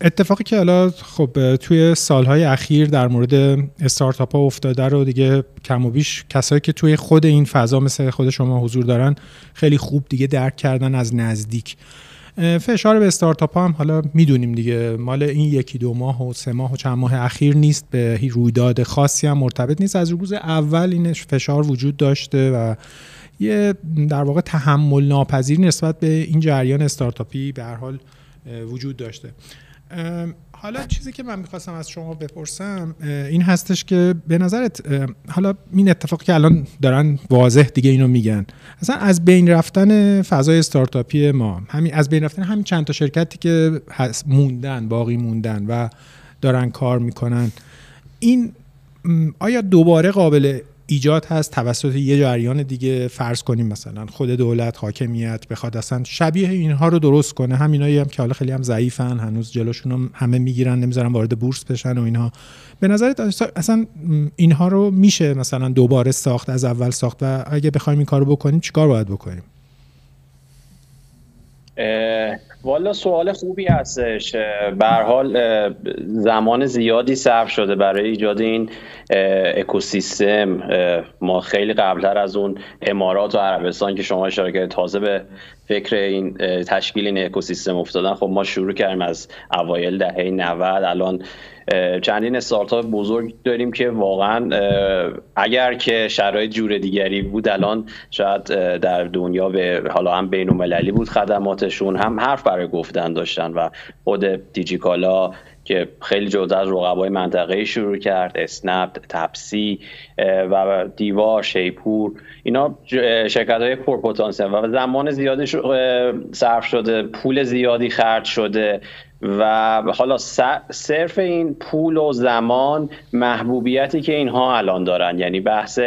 اتفاقی که حالا خب توی سالهای اخیر در مورد استارتاپ ها افتاده رو دیگه کم و بیش کسایی که توی خود این فضا مثل خود شما حضور دارن خیلی خوب دیگه درک کردن از نزدیک. فشار به استارتاپ ها هم حالا می‌دونیم دیگه. مال این یکی دو ماه و سه ماه و چند ماه اخیر نیست. به رویداد خاصی هم مرتبط نیست. از روز اول اینش فشار وجود داشته و یه در واقع تحمل ناپذیر نسبت به این جریان استارتاپی به هر حال وجود داشته. حالا چیزی که من می‌خواستم از شما بپرسم این هستش که به نظرت حالا این اتفاق که الان دارن واضح دیگه اینو میگن اصلا از بین رفتن فضای استارتاپی ما همین از بین رفتن همین چند تا شرکتی که موندن باقی موندن و دارن کار می‌کنن این آیا دوباره قابل ایجاد هست توسط یه جریان دیگه فرض کنیم مثلا خود دولت حاکمیت بخواد اصلا شبیه اینها رو درست کنه. همینایی هم که حالا خیلی هم ضعیفن هنوز جلوشون هم همه می‌گیرن نمی‌ذارن وارد بورس بشن و اینها. به نظرت اصلا اینها رو میشه مثلا دوباره ساخت از اول ساخت و اگه بخوایم این کارو بکنیم چیکار باید بکنیم؟ والا سوال خوبی هستش. به حال زمان زیادی صرف شده برای ایجاد این اکوسیستم. ما خیلی قبلتر از اون امارات و عربستان که شما اشاره کردید تازه به فکر این تشکیل این اکوسیستم افتادن خب ما شروع کردیم از اوایل دهه 90 الان چندین استارتاپ بزرگ داریم که واقعا اگر که شرایط جور دیگری بود الان شاید در دنیا به حالا هم بین المللی بود خدماتشون هم حرف برای گفتن داشتن و خود دیجیکالا که خیلی جدا از رقبای منطقه شروع کرد اسنپ تپسی و دیوار شیپور. اینا شرکت های پرپتانسیل و زمان زیادی صرف شده پول زیادی خرج شده. و حالا صرف این پول و زمان محبوبیتی که اینها الان دارن. یعنی بحث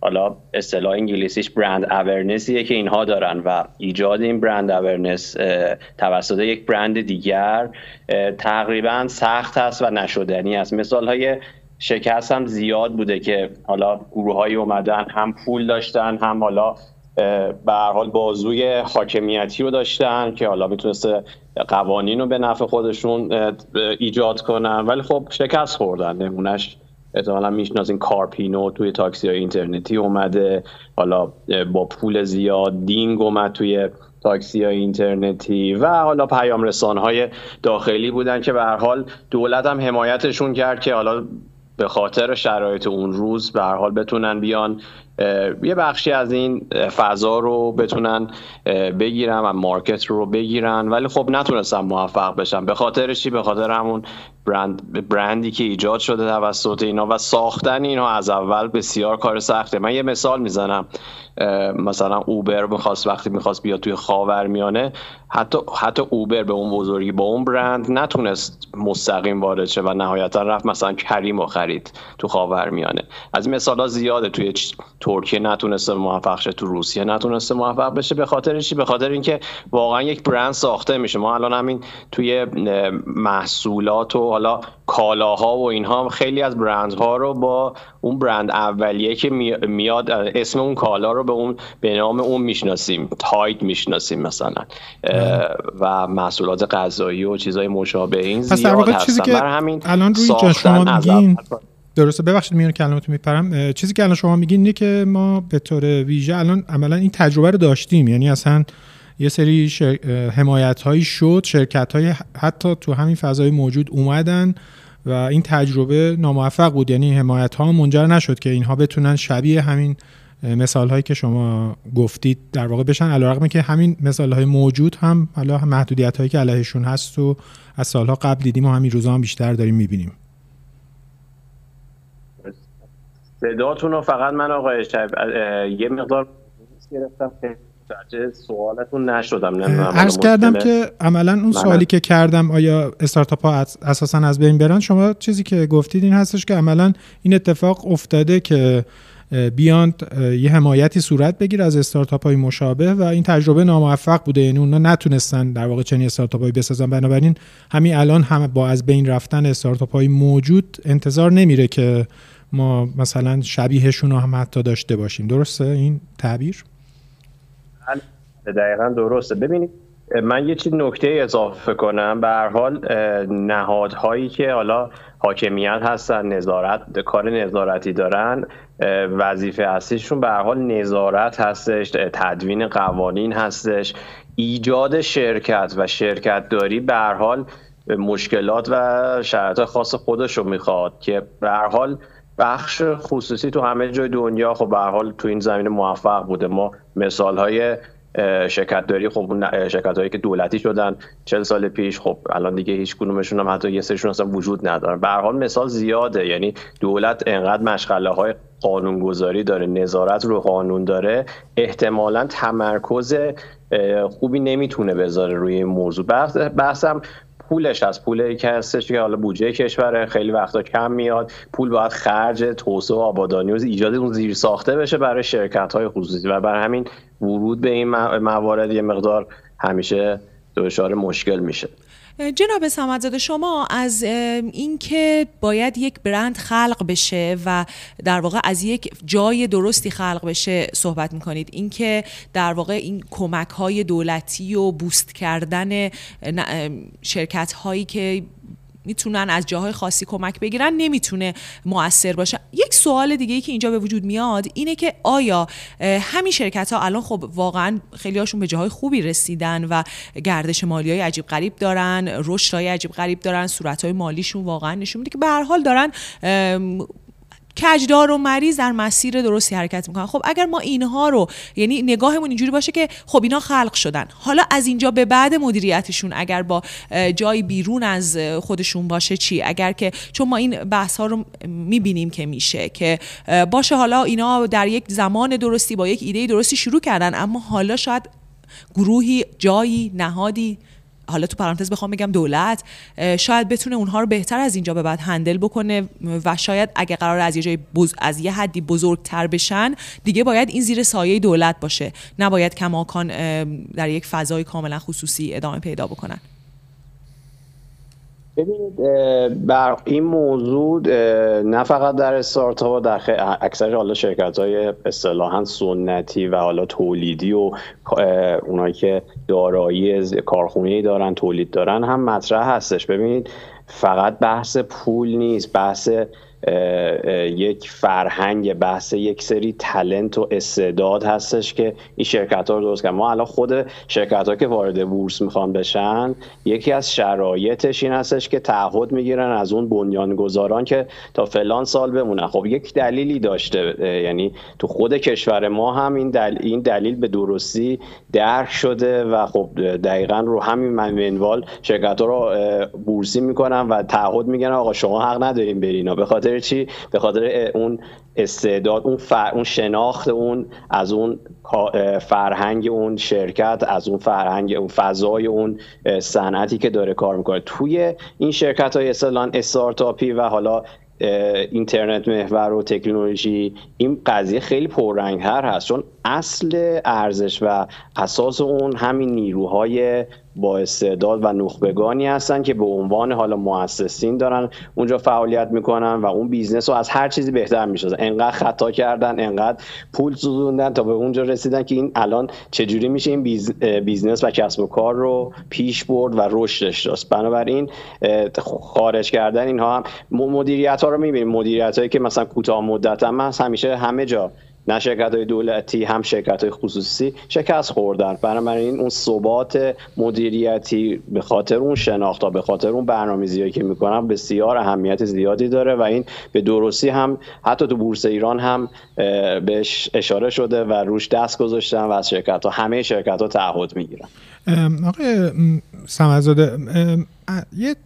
حالا اصطلاح انگلیسیش برند اورنسیه که اینها دارن و ایجاد این برند اورنس توسط یک برند دیگر تقریبا سخت است و نشدنی است مثال های شکست هم زیاد بوده که حالا گروه های اومدن هم پول داشتن هم حالا به حال بازوی حاکمیتی رو داشتن که حالا می‌تونسته قوانین رو به نفع خودشون ایجاد کنن. ولی خب شکست خوردن. نمونش احتمالا می‌شناسین کارپینو توی تاکسی های اینترنتی اومده. حالا با پول زیاد دینگ اومد توی تاکسی های اینترنتی و حالا پیام رسان های داخلی بودن که به هر حال دولت هم حمایتشون کرد که حالا به خاطر شرایط اون روز به هر حال بتونن بیان یه بخشی از این فضا رو بتونن بگیرن و مارکت رو بگیرن ولی خب نتونستن موفق بشن. به خاطر چی؟ به خاطر همون برند برندی که ایجاد شده توسط اینا و ساختن اینا از اول بسیار کار سخته. من یه مثال می‌زنم. مثلا اوبر می‌خواست وقتی می‌خواست بیاد توی خاورمیانه حتی حتی اوبر به اون بزرگی با اون برند نتونست مستقیم وارد شه و نهایتا رفت مثلا کریم و خرید تو خاورمیانه. از این مثال ها زیاده توی ترکیه نتونسته موفق شه تو روسیه نتونسته موفق بشه به خاطر چی؟ به خاطر اینکه واقعا یک برند ساخته میشه. ما الان همین توی محصولات و حالا کالاها و اینها خیلی از برندها رو با اون برند اولیه که میاد اسم اون کالا رو به اون به نام اون می‌شناسیم. تاید می‌شناسیم مثلا. و محصولات غذایی و چیزای مشابه این زیاد هستن. که همین الان روی شما میگین درسته. ببخشید میون کلماتو میپرم. چیزی که الان شما میگین اینه که ما به طور ویژه الان عملا این تجربه رو داشتیم. یعنی اصلا یه سری شر... حمایت هایی شد شرکت های حتی تو همین فضای موجود اومدن و این تجربه ناموفق بود. یعنی حمایت ها منجر نشد که اینها بتونن شبیه همین مثال هایی که شما گفتید در واقع بشن. علیرغم که همین مثال های موجود هم حالا محدودیت هایی که علیهشون هست و از سالها قبل دیدیم و همین روزا هم بیشتر داریم می‌بینیم. صداتون رو فقط من آقای شب یه مقدار گرفتم که سوالتون نشدم عرض کردم که عملا اون سوالی که کردم آیا استارتاپ ها اساسا از بین برن؟ شما چیزی که گفتید این هستش که عملا این اتفاق افتاده که بیاند یه حمایتی صورت بگیر از استارتاپ های مشابه و این تجربه ناموفق بوده. یعنی اونا نتونستن در واقع چنین استارتاپ هایی بسازن. بنابراین همین الان هم با از بین رفتن استارتاپ های موجود انتظار نمیره که ما مثلا شبیهشون رو هم حتی داشته باشیم. درسته این تعبیر؟ بله، دقیقا درسته. ببینید من یه چیز نکته اضافه کنم. به هر حال نهادهایی که حالا حاکمیت هستن نظارت کار نظارتی دارن وظیفه اصلیشون به هر حال نظارت هستش تدوین قوانین هستش. ایجاد شرکت و شرکت داری به هر حال مشکلات و شرایط خاص خودش رو می‌خواد که به هر حال بخش خصوصی تو همه جای دنیا خب به حال تو این زمینه موفق بوده. ما مثال های شرکت داری خب شرکت هایی که دولتی شدن چل سال پیش خب الان دیگه هیچ کدومشون هم حتی یه سرشون اصلا وجود ندارن. به حال مثال زیاده. یعنی دولت انقدر مشغله های قانونگذاری داره نظارت رو قانون داره احتمالا تمرکز خوبی نمی‌تونه بذاره روی این موضوع. بحثم پولش از پولی که هستش که حالا بودجه کشور خیلی وقتا کم میاد. پول باید خرج توسعه و آبادانی و ایجاد اون زیر ساخته بشه برای شرکت های خصوصی. و برای همین ورود به این موارد یه مقدار همیشه دچار مشکل میشه. جناب سمدزاده شما از اینکه باید یک برند خلق بشه و در واقع از یک جای درستی خلق بشه صحبت می‌کنید اینکه در واقع این کمک های دولتی و بوست کردن شرکت هایی که می‌تونن از جاهای خاصی کمک بگیرن نمی‌تونه موثر باشه. یک سوال دیگه ای که اینجا به وجود میاد اینه که آیا همین شرکت ها الان خب واقعا خیلی هاشون به جاهای خوبی رسیدن و گردش مالی های عجیب غریب دارن رشد های عجیب غریب دارن صورت های مالیشون واقعا نشون میده که به هر حال دارن کجدار و مریض در مسیر درستی حرکت می‌کنن. خب اگر ما اینها رو یعنی نگاهمون اینجوری باشه که خب اینا خلق شدن. حالا از اینجا به بعد مدیریتشون اگر با جای بیرون از خودشون باشه چی؟ اگر که چون ما این بحث ها رو می‌بینیم که میشه که باشه حالا اینا در یک زمان درستی با یک ایده درستی شروع کردن اما حالا شاید گروهی جایی نهادی حالا تو پرانتز بخوام بگم دولت شاید بتونه اونها رو بهتر از اینجا به بعد هندل بکنه و شاید اگه قرار از یه جای بز... از یه حدی بزرگتر بشن دیگه باید این زیر سایه دولت باشه. نباید کماکان در یک فضای کاملا خصوصی ادامه پیدا بکنن. ببینید بر این موضوع نه فقط در استارتاپ در اکثر حالا شرکت های اصطلاحا سنتی و حالا تولیدی و اونایی که دارایی کارخونه دارن تولید دارن هم مطرح هستش. ببینید فقط بحث پول نیست بحث یک فرهنگ بحث یک سری تلنت و استعداد هستش که این شرکت ها رو درست کردن. ما الان خود شرکت ها که وارد بورس می‌خوان بشن یکی از شرایطش این هستش که تعهد می‌گیرن از اون بنیانگذاران که تا فلان سال بمونن. خب یک دلیلی داشته یعنی تو خود کشور ما هم این, دل... این دلیل به درستی درک شده و خب دقیقا رو همین منوال شرکت ها رو بورسی می‌کنن و تعهد میگن آقا شما حق نداریم برینا به خاطر چی؟ به خاطر اون استعداد اون, اون شناخت اون از اون فرهنگ اون شرکت از اون فرهنگ اون فضای اون صنعتی که داره کار می‌کنه. توی این شرکت های اصلا استارتاپی و حالا اینترنت محور و تکنولوژی این قضیه خیلی پررنگتر هست. چون اصل ارزش و اساس اون همین نیروهای با استعداد و نخبگانی هستن که به عنوان حالا مؤسسین دارن اونجا فعالیت می‌کنن و اون business رو از هر چیزی بهتر می‌شناسن انقدر خطا کردن انقدر پول سوزوندن تا به اونجا رسیدن که این الان چجوری میشه این business و کسب و کار رو پیش برد و رشدش داشت. بنابراین خارج کردن اینها هم مدیریت ها رو می‌بینیم. مدیریت هایی که مثلا کوتاه مدت هم همیشه همه جا نه شرکت های دولتی هم شرکت های خصوصی شکست خوردن. بنابراین اون ثبات مدیریتی به خاطر اون شناختا به خاطر اون برنامه‌ریزی که می‌کنن بسیار اهمیت زیادی داره و این به درستی هم حتی تو بورس ایران هم بهش اشاره شده و روش دست گذاشتن و از شرکت ها همه شرکت ها تعهد می‌گیرن. آقای سمزاده یه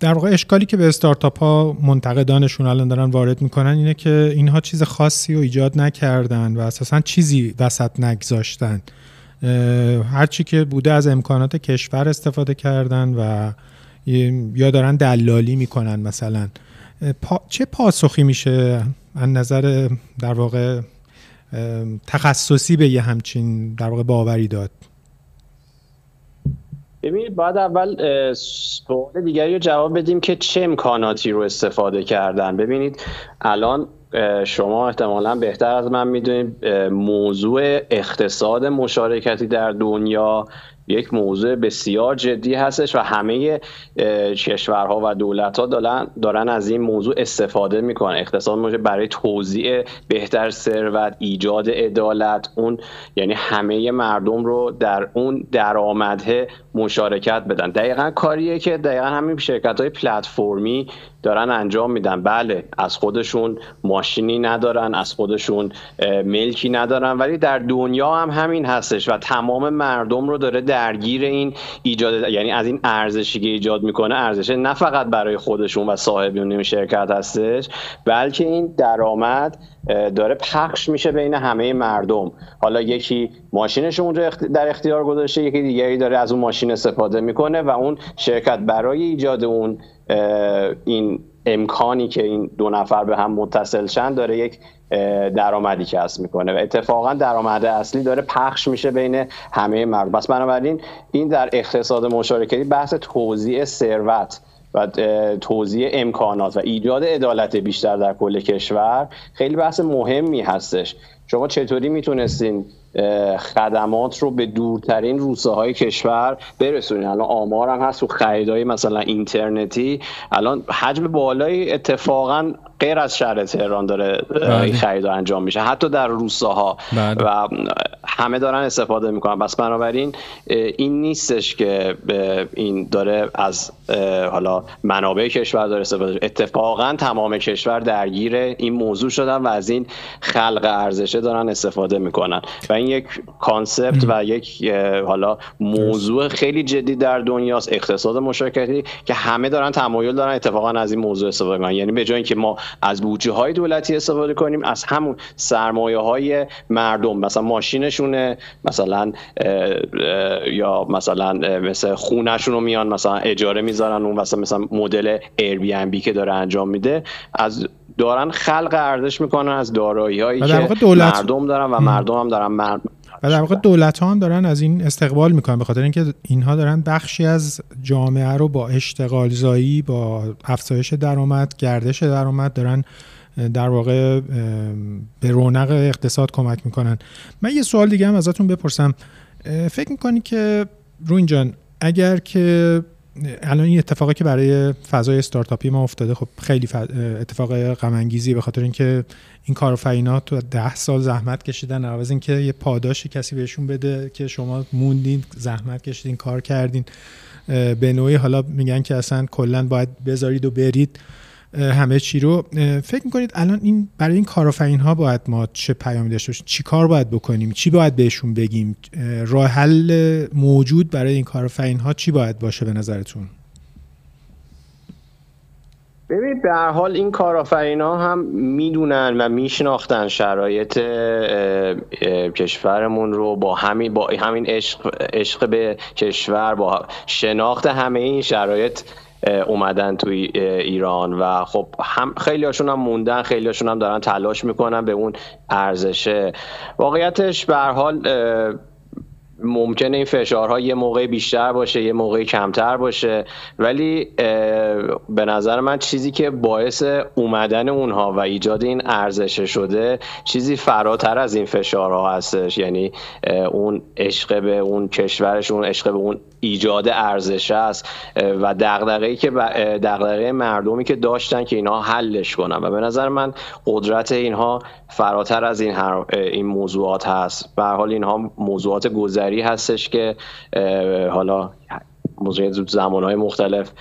در واقع اشکالی که به استارتاپ ها منتقدانشون الان دارن وارد می‌کنن اینه که اینها چیز خاصی رو ایجاد نکردن و اساسا چیزی وسط نگذاشتن. هرچی که بوده از امکانات کشور استفاده کردن و یا دارن دلالی می‌کنن مثلا. چه پاسخی میشه از نظر در واقع تخصصی به یه همچین در واقع باوری داد؟ ببینید باید اول سوال دیگری رو جواب بدیم که چه امکاناتی رو استفاده کردن. ببینید الان شما احتمالا بهتر از من می‌دونید موضوع اقتصاد مشارکتی در دنیا یک موضوع بسیار جدی هستش و همه کشورها و دولت ها دارن, دارن از این موضوع استفاده می‌کنن. اقتصاد برای توضیح بهتر ثروت ایجاد عدالت اون یعنی همه مردم رو در اون درآمده مشارکت بدن. دقیقا کاریه که دقیقا همین شرکت های پلتفرمی دارن انجام میدن. بله از خودشون ماشینی ندارن از خودشون ملکی ندارن. ولی در دنیا هم همین هستش و تمام مردم رو داره درگیر این ایجاد یعنی از این ارزشی که ایجاد می‌کنه ارزش نه فقط برای خودشون و صاحبین شرکت هستش بلکه این درآمد داره پخش میشه بین همه مردم. حالا یکی ماشینش اونجا در اختیار گذاشته یکی دیگری داره از اون ماشین استفاده می‌کنه و اون شرکت برای ایجاد اون این امکانی که این دو نفر به هم متصل شن داره یک درآمدی کسب می‌کنه. و اتفاقا درآمد اصلی داره پخش میشه بین همه مردم. بس بنابراین این در اقتصاد مشارکتی بحث توزیع ثروت. و توزیع امکانات و ایجاد عدالت بیشتر در کل کشور خیلی بحث مهمی هستش. شما چطوری می‌تونستین خدمات رو به دورترین روسه های کشور برسونین؟ الان آمار هم هست و خریدهای مثلا اینترنتی. الان حجم بالایی اتفاقا غیر از شهر تهران داره بله. این خرید انجام میشه. حتی در روستاها. بله. و همه دارن استفاده می‌کنن. بس بنابراین این نیستش که این داره از حالا منابع کشور داره استفاده اتفاقا تمام کشور درگیر این موضوع شدن و از این خلق ارزشه دارن استفاده می‌کنن. و این یک کانسپت و یک حالا موضوع خیلی جدی در دنیاست اقتصاد مشارکتی که همه دارن تمایل دارن اتفاقا از این موضوع استفاده کنن یعنی به جای اینکه ما از بودجه های دولتی استفاده کنیم از همون سرمایه های مردم. مثلا ماشینشونه مثلا یا مثلا مثل خونهشون رو میان مثلا اجاره می‌ذارن اون مثلا مثلا مدل ایر بی ام بی که داره انجام میده. از دارن خلق ارزش می‌کنن از دارایی هایی که دولت... مردم دارن و مردم هم دارن مردم و در واقع دولت ها هم دارن از این استقبال می‌کنن به خاطر اینکه اینها دارن بخشی از جامعه رو با اشتغال زایی با افزایش درآمد گردش درآمد دارن در واقع به رونق اقتصاد کمک می‌کنن. من یه سوال دیگه هم ازتون بپرسم. فکر می‌کنی که روین جان اگر که الان این اتفاقی که برای فضای استارتاپی ما افتاده خب خیلی اتفاق غم انگیزی به خاطر اینکه این کارآفرینا تو ده سال زحمت کشیدن عوض اینکه یه پاداش کسی بهشون بده که شما موندین زحمت کشیدین کار کردین به نوعی حالا میگن که اصلا کلا باید بذارید و برید. همه چی رو. فکر می‌کنید الان این برای این کارآفرین ها باید ما چه پیامی داشته باشیم؟ چی کار باید بکنیم؟ چی باید بهشون بگیم؟ راه حل موجود برای این کارآفرین ها چی باید باشه به نظرتون؟ ببین به هر حال این کارآفرینا هم می‌دونن و میشناختن شرایط کشورمون رو با همین با همین عشق, عشق به کشور با شناخت همه این شرایط اومدن توی ایران و خب هم خیلی هاشون هم موندن خیلی هاشون هم دارن تلاش می‌کنن به اون ارزشه. واقعیتش به حال ممکنه این فشارها یه موقع بیشتر باشه یه موقع کمتر باشه. ولی به نظر من چیزی که باعث اومدن اونها و ایجاد این ارزشه شده چیزی فراتر از این فشارها هستش. یعنی اون عشق به اون کشورشون عشق به اون ایجاد ارزش است و دغدغه‌ای که دغدغه مردمی که داشتن که اینها حلش کنن. و به نظر من قدرت اینها فراتر از این این موضوعات هست. به حال اینها موضوعات گذری هستش که حالا موضوع زمان های مختلف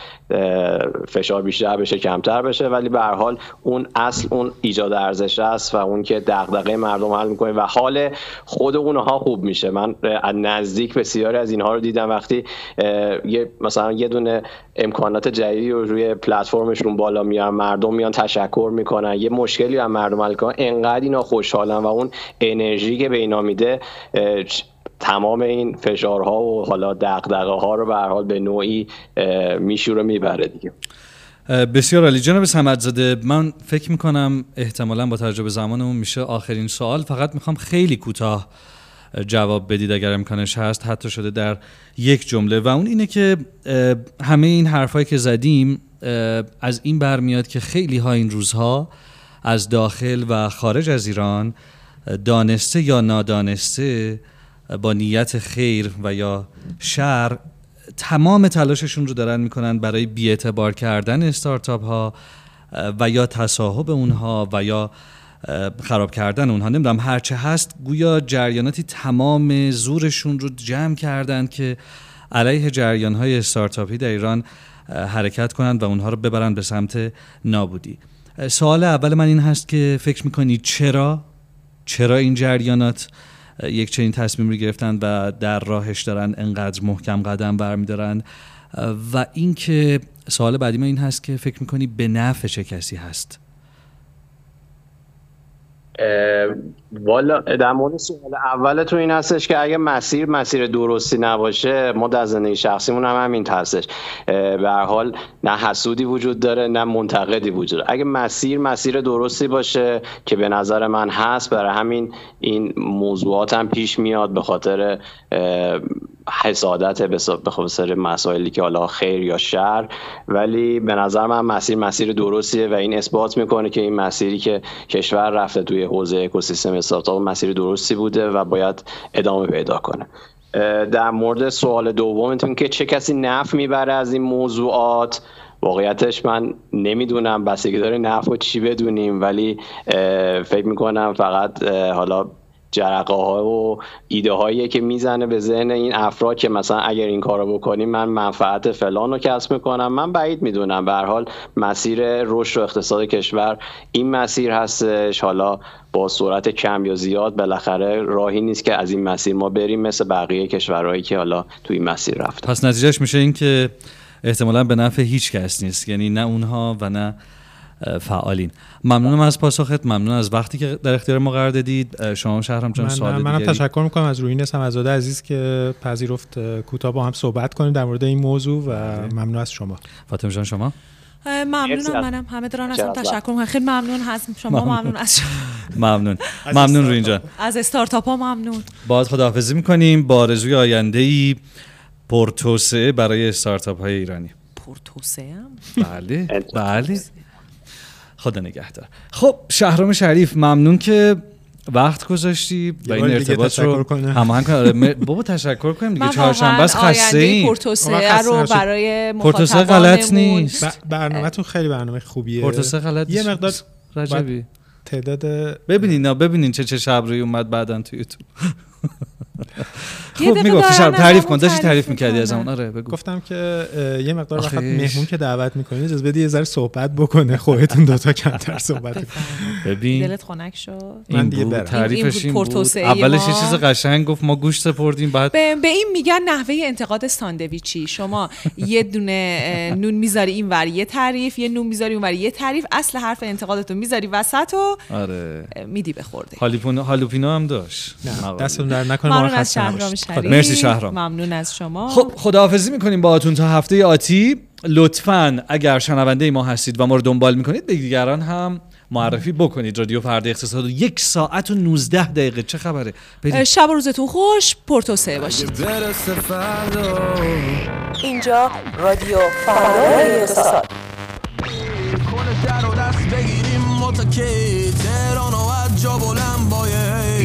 فشار بیشتر بشه کمتر بشه ولی به حال اون اصل اون ایجاد ارزش است و اون که دغدغه مردم حل می‌کنه و حال خود اونها خوب میشه. من از نزدیک بسیاری از اینها رو دیدم. وقتی یه مثلا یه دونه امکانات جدیدی رو روی پلتفرمشون بالا میارن مردم میان تشکر می‌کنن یه مشکلی هم مردم حل کنن انقدر اینا خوشحالن و اون انرژی که به اینا میده تمام این فشارها و حالا دقدقه ها رو به حال به نوعی میشوره می‌بره دیگه. بسیار عالی. جناب سمت زده من فکر می‌کنم احتمالا با تجربه زمانمون میشه آخرین سوال. فقط می‌خوام خیلی کوتاه جواب بدید اگر امکانش هست. حتی شده در یک جمله. و اون اینه که همه این حرفایی که زدیم از این برمیاد که خیلی ها این روزها از داخل و خارج از ایران دانسته یا نادانسته با نیت خیر و یا شر تمام تلاششون رو دارن می‌کنن برای بیاعتبار کردن استارتاپ ها و یا تصاحب اونها و یا خراب کردن اونها. نمی‌دونم هرچه هست گویا جریاناتی تمام زورشون رو جمع کردن که علیه جریان های استارتاپی در ایران حرکت کنند و اونها رو ببرن به سمت نابودی. سوال اول من این هست که فکر می‌کنید چرا؟ چرا این جریانات؟ یک چنین تصمیم رو گرفتن و در راهش دارن انقدر محکم قدم برمیدارن. و اینکه سوال بعدی من این هست که فکر می‌کنی به نفع چه کسی هست؟ والا در مورد سوال اول تو این هستش که اگه مسیر مسیر درستی نباشه ما در زندگی شخصیمون هم همین هستش. به هر حال نه حسودی وجود داره نه منتقدی وجود داره. اگه مسیر مسیر درستی باشه که به نظر من هست برای همین این موضوعات هم پیش میاد به خاطر حسادت به خاطر مسائلی که حالا خیر یا شر. ولی به نظر من مسیر مسیر درستیه و این اثبات می‌کنه که این مسیری که کشور رفته توی حوزه اکوسیستم استارتاپ مسیر درستی بوده و باید ادامه پیدا کنه. در مورد سوال دومتون که چه کسی نفع می‌بره از این موضوعات؟ واقعیتش من نمی‌دونم بستگی داره نفع و چی بدونیم ولی فکر می‌کنم فقط حالا جرقه ها و ایده هایی که می‌زنه به ذهن این افراد که مثلا اگر این کارو بکنیم من منفعت فلان رو کسب می‌کنم. من بعید می‌دونم. به حال مسیر رشد و اقتصاد کشور این مسیر هستش. حالا با سرعت کم یا زیاد بالاخره راهی نیست که از این مسیر ما بریم مثل بقیه کشورهایی که حالا توی این مسیر رفت پس نتیجهش میشه این که احتمالا به نفع هیچ کس نیست. یعنی نه اونها و نه فعالین. ممنونم از پاسخت. ممنون از وقتی که در اختیار ما قرار دادید. شما شهرام جان سوال منم تشکر می‌کنم از روین سمزاده عزیز که پذیرفت کوتاه با هم صحبت کنیم در مورد این موضوع و ممنون از شما. فاطمه جان شما؟ ممنونم منم. همه دارن ازم تشکر می‌کنم خیلی ممنون هستم. شما ممنون. از شما. ممنون. ممنون رو اینجا. از استارتاپ ها ممنون. باز خداحافظی می‌کنیم با آرزوی آینده ای پرتوسعه برای استارتاپ های ایرانی پرتوسعه بله. بله. خدا نگهدار. خب شهرام شریف ممنون که وقت گذاشتی و این ارتباط رو کنه. هماهنگ کنیم آره، بابا تشکر کنیم دیگه من چهارشنبه است خسته خسته رو. برای پورتوسه غلط نیست. برنامه‌تون خیلی برنامه خوبیه. پورتوسه غلط یه. مقدار رجبی. تعداد ببینین نه ببینین چه چه شب روی اومد بعدن تو یوتیوب. خب می‌گفتی شب تعریف کن داشتی تعریف می‌کردی از. اون آره بگو گفتم که یه مقدار وقت. مهمون که دعوت می‌کنید اجازه بدید یه ذره صحبت بکنه خودتون دوتا کمتر صحبت. ببین دلت خنک شد من این دیگه بود برم. تعریفش این بود اولش یه. چیز قشنگ گفت ما گوشت سپردیم بعد به, این میگن نحوه انتقاد ساندویچی شما یه دونه نون می‌ذاری این ور یه تعریف یه نون می‌ذاری اون ور یه تعریف اصل حرف انتقادتو می‌ذاری وسط و آره میدی به خورده هالیپونو هالوپینو هم داشت. دستتون در نکنه ممنون از شهرام. شریف مرسی شهرام. ممنون از شما. خب خداحافظی می‌کنیم باهاتون تا هفته آتی. لطفا اگر شنونده ما هستید و ما رو دنبال می‌کنید به دیگران هم معرفی بکنید. رادیو فردا اقتصاد و یک ساعت و 19 دقیقه. چه خبره؟ بریم. شب و روزتون خوش. پورتوسه باشید. اینجا رادیو فردای اقتصاد.